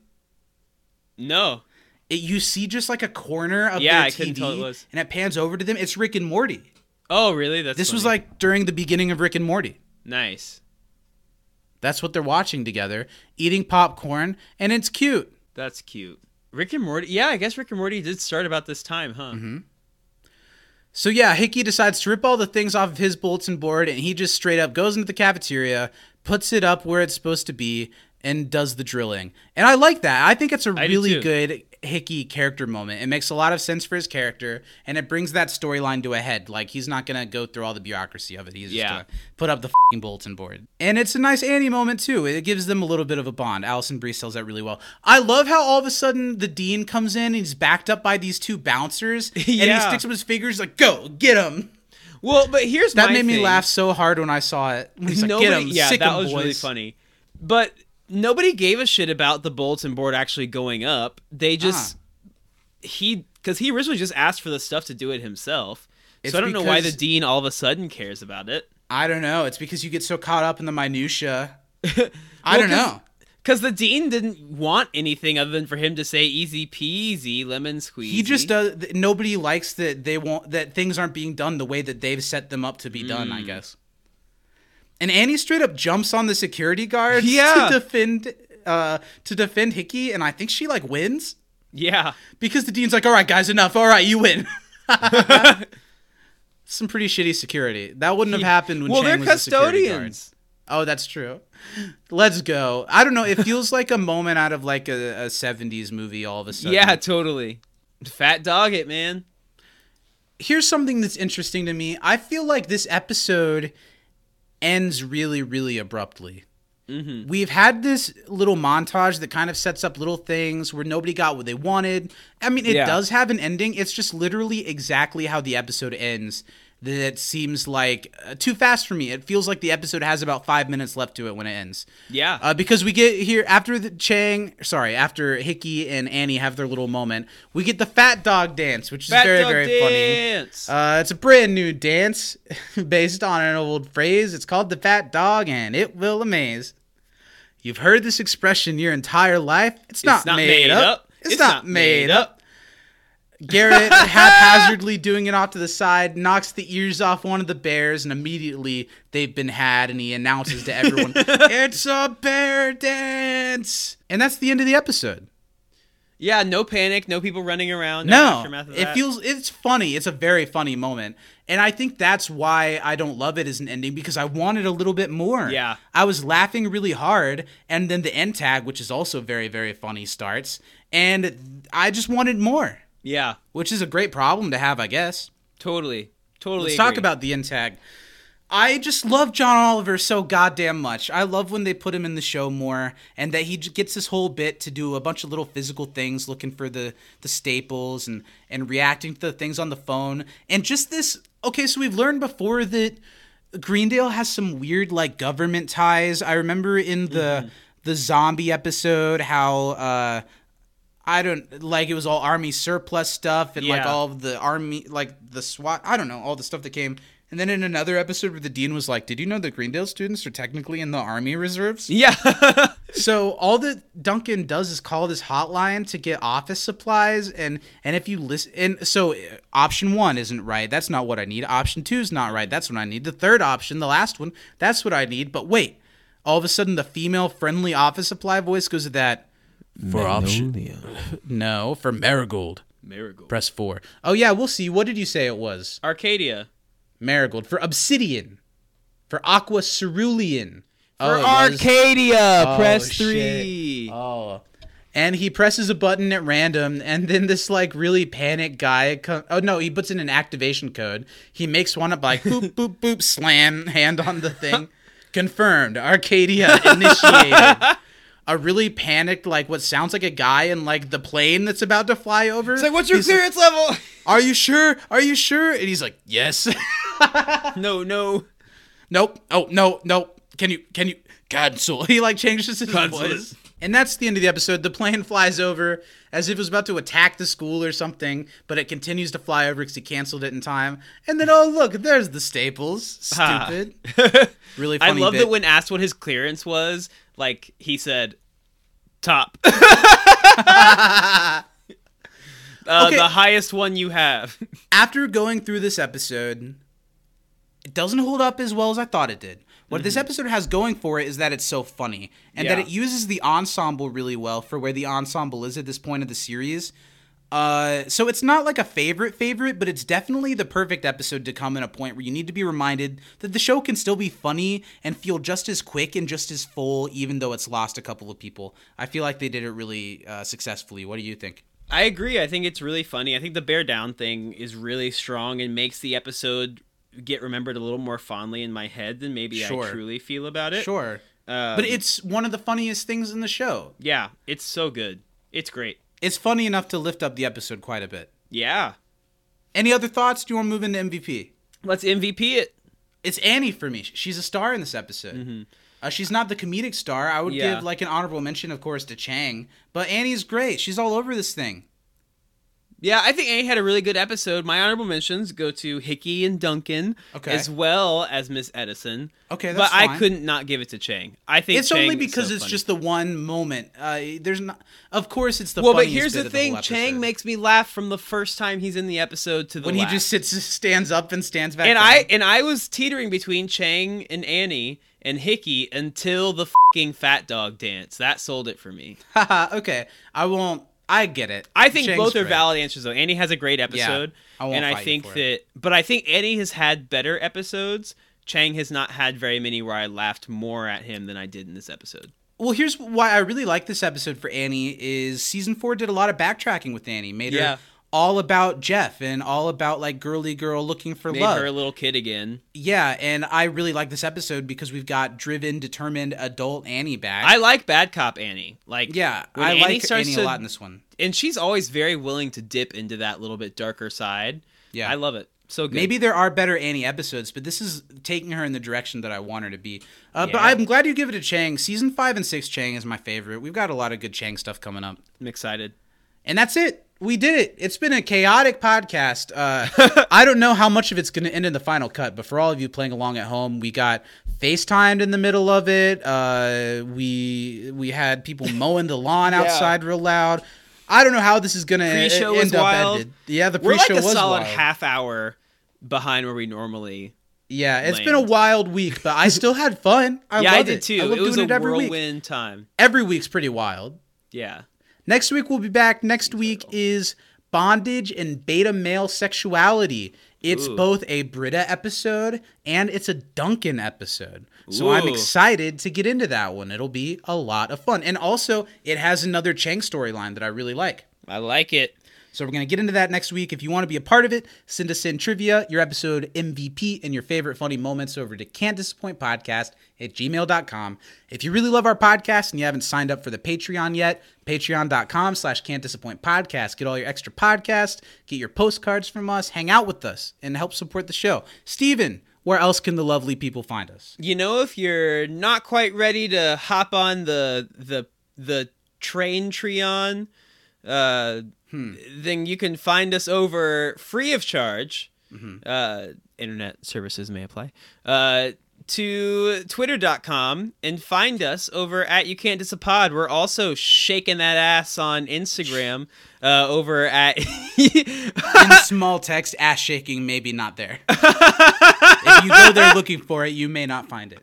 no It, you see just like a corner of Yeah, their TV, couldn't tell it was. and it pans over to them. It's Rick and Morty. oh really that's This was like during the beginning of Rick and Morty. nice That's what they're watching together, eating popcorn, and it's cute. that's cute rick and morty yeah i guess rick and morty did start about this time huh Mm-hmm. So yeah, Hickey decides to rip all the things off of his bulletin board, and he just straight up goes into the cafeteria, puts it up where it's supposed to be, and does the drilling. And I like that. I think it's a I really good Hickey character moment. It makes a lot of sense for his character, and it brings that storyline to a head. Like he's not gonna go through all the bureaucracy of it. He's just Yeah. gonna put up the fing bulletin board. And it's a nice Annie moment too. It gives them a little bit of a bond. Alison Brie sells that really well. I love how all of a sudden the dean comes in and he's backed up by these two bouncers, (laughs) and he sticks up his fingers like, "Go get him." well but here's That made me laugh so hard when I saw it. When he's like, nobody, "Get him, yeah, that was really funny. But nobody gave a shit about the bulletin board actually going up. They just he because he originally just asked for the stuff to do it himself. It's so I don't know why the dean all of a sudden cares about it. I don't know. It's because you get so caught up in the minutia. (laughs) I Well, don't 'cause- know. Because the dean didn't want anything other than for him to say "easy peasy, lemon squeezy." He just does. Nobody likes that they won't that things aren't being done the way that they've set them up to be done. Mm. I guess. And Annie straight up jumps on the security guards Yeah. to defend uh to defend Hickey, and I think she like wins yeah. because the dean's like, "All right, guys, enough. All right, you win." (laughs) Some pretty shitty security. That wouldn't have happened when well, Chang they're was the security guard. custodians. Oh, that's true. Let's go. I don't know. It feels like a moment out of like a, a 70s movie all of a sudden. Yeah, totally. Fat dog it, man. Here's something that's interesting to me. I feel like this episode ends really, really abruptly. Mm-hmm. We've had this little montage that kind of sets up little things where nobody got what they wanted. I mean, it Yeah. does have an ending. It's just literally exactly how the episode ends. That seems like uh, too fast for me. It feels like the episode has about five minutes left to it when it ends. Yeah. Uh, because we get here after the Chang, sorry, after Hickey and Annie have their little moment, we get the fat dog dance, which is Fat very, dog very dance. funny. Uh, it's a brand new dance (laughs) based on an old phrase. It's called the fat dog, and it will amaze. You've heard this expression your entire life. It's not, made, up. It's, not, made up. Garrett (laughs) haphazardly doing it off to the side knocks the ears off one of the bears, and immediately they've been had. And he announces to everyone, (laughs) "It's a bear dance," and that's the end of the episode. yeah, no panic, no people running around. No, of it feels it's funny. It's a very funny moment, and I think that's why I don't love it as an ending because I wanted a little bit more. Yeah. I was laughing really hard, and then the end tag, which is also very very funny, starts, and I just wanted more, Yeah, which is a great problem to have, I guess. totally. Totally. Let's talk about the intag. I just love John Oliver so goddamn much. I love when they put him in the show more, and that he gets this whole bit to do a bunch of little physical things, looking for the the staples and and reacting to the things on the phone, and just this. Okay, so we've learned before that Greendale has some weird like government ties. I remember in the the zombie episode how. uh I don't like it was all army surplus stuff and like all of the army like the SWAT I don't know all the stuff that came. And then in another episode where the dean was like did you know that Greendale students are technically in the army reserves? Yeah. (laughs) so all that Duncan does is call this hotline to get office supplies and and if you listen and so uh, option 1 isn't right. That's not what I need. Option 2 is not right. That's what I need. The third option the last one that's what I need. But wait all of a sudden the female friendly office supply voice goes to that for option (laughs) no, for Marigold. Marigold. Press four. Oh yeah, we'll see. What did you say it was? Arcadia. Marigold. For Obsidian. For Aqua Cerulean. For oh, it was- Arcadia, Oh, press shit. three. Oh. And he presses a button at random, and then this like really panicked guy. Co- oh no, he puts in an activation code. He makes one up like (laughs) boop boop boop slam hand on the thing. (laughs) Confirmed. Arcadia initiated. A really panicked, like what sounds like a guy in like the plane that's about to fly over. It's like, what's your He's like, clearance level? Are you sure? Are you sure? And he's like, Yes. (laughs) no, no. nope. Oh no, nope. Can you can you cancel? (laughs) He like changes his Cancel voice. And that's the end of the episode. The plane (laughs) flies over as if it was about to attack the school or something, but it continues to fly over because he canceled it in time. And then, oh look, there's the Staples. Ha. Stupid. (laughs) really funny. I love bit. that when asked what his clearance was, like he said, top. (laughs) Uh, Okay. The highest one you have. after going through this episode, it doesn't hold up as well as I thought it did. What this episode has going for it is that it's so funny and that Mm-hmm. It uses the ensemble really well for where the ensemble is at this point of the series. Uh, so it's not like a favorite favorite, but it's definitely the perfect episode to come in a point where you need to be reminded that the show can still be funny and feel just as quick and just as full, even though it's lost a couple of people. I feel like they did it really uh, successfully. What do you think? I agree. I think it's really funny. I think the bear down thing is really strong and makes the episode get remembered a little more fondly in my head than maybe Sure. I truly feel about it. Sure. Um, but it's one of the funniest things in the show. yeah, it's so good. It's great. It's funny enough to lift up the episode quite a bit. Yeah. Any other thoughts? Do you want to move into MVP? Let's MVP it. It's Annie for me. She's a star in this episode. Uh, she's not the comedic star. I would Mm-hmm. Yeah. give like an honorable mention, of course, to Chang. But Annie's great. She's all over this thing. Yeah, I think Annie had a really good episode. My honorable mentions go to Hickey and Duncan, Okay. as well as Miss Edison. Okay, but that's I couldn't not give it to Chang. I think It's Chang only because so it's funny. just the one moment. Uh, there's not. Of course, it's the. well, but here's the thing: whole Chang makes me laugh from the first time he's in the episode to the when he just sits, stands up and stands back. and down. I and I was teetering between Chang and Annie and Hickey until the fucking fat dog dance. That sold it for me. (laughs) Okay, I won't. I get it. I think both are great. valid answers though. Annie has a great episode, I won't and I think that. it. But I think Annie has had better episodes. Chang has not had very many where I laughed more at him than I did in this episode. Well, here's why I really like this episode for Annie is season four did a lot of backtracking with Annie, made Yeah. her all about Jeff and all about like girly girl looking for Made love. her a little kid again. yeah, and I really like this episode because we've got driven, determined adult Annie back. I like bad cop Annie. Like yeah, I Annie like Annie to- a lot in this one. and she's always very willing to dip into that little bit darker side. Yeah. I love it. So good. Maybe there are better Annie episodes, but this is taking her in the direction that I want her to be. Uh, But I'm glad you give it a Chang. Season five and six Chang is my favorite. We've got a lot of good Chang stuff coming up. I'm excited. And that's it. We did it. It's been a chaotic podcast. Uh, (laughs) I don't know how much of it's going to end in the final cut, but for all of you playing along at home, we got FaceTimed in the middle of it. Uh, we we had people (laughs) mowing the lawn outside real loud. I don't know how this is going to Pre-show end up wild. ended. Yeah, the We're like pre-show a was solid wild. half hour behind where we normally. Yeah, it's been a wild week, but I still had fun. I (laughs) yeah, I did it. too. I it was doing a it every week. whirlwind time. Every week's pretty wild. Yeah. Next week we'll be back. Next week is bondage and beta male sexuality. It's Ooh. both a Britta episode and it's a Duncan episode. So I'm excited to get into that one. It'll be a lot of fun. And also, it has another Chang storyline that I really like. I like it. So we're going to get into that next week. If you want to be a part of it, send us in trivia, your episode MVP, and your favorite funny moments over to can't disappoint podcast at gmail.com. If you really love our podcast and you haven't signed up for the Patreon yet, patreon.com slash can't disappoint podcast. Get all your extra podcasts, get your postcards from us, hang out with us, and help support the show. Steven, where else can the lovely people find us? You know, if you're not quite ready to hop on the the the train Treon, uh, then you can find us over free of charge. Uh, internet services may apply. Uh, to twitter.com and find us over at you can't disapod we're also shaking that ass on instagram uh, over at (laughs) In (laughs) small text, ass shaking, maybe not there. (laughs) if you go there looking for it, you may not find it.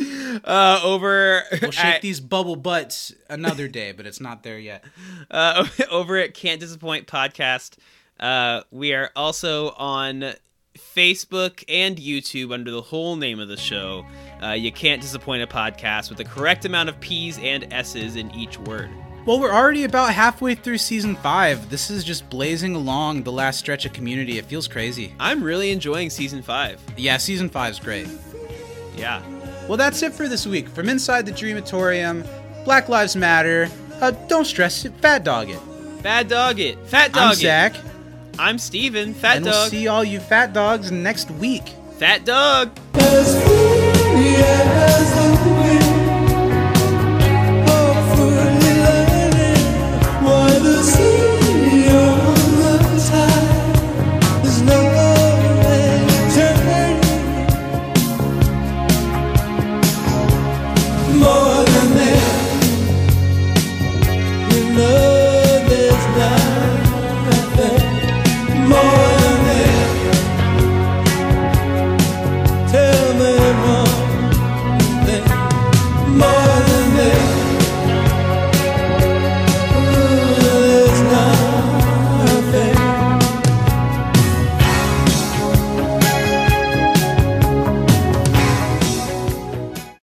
(laughs) uh, over We'll shake at- these bubble butts another day, but it's not there yet. (laughs) uh, (laughs) over at Can't Disappoint Podcast. Uh, we are also on Facebook and YouTube under the whole name of the show. Uh, you Can't Disappoint a Podcast with the correct amount of P's and S's in each word. Well, we're already about halfway through season five. This is just blazing along the last stretch of community. It feels crazy. I'm really enjoying season five. Yeah, season five's great. Yeah. Well, that's it for this week. From inside the Dreamatorium, Black Lives Matter. Uh, don't stress it. Fat dog it. Fat dog it. Fat dog I'm it. Zach. I'm Steven. Fat and dog. We'll see all you fat dogs next week. Fat dog.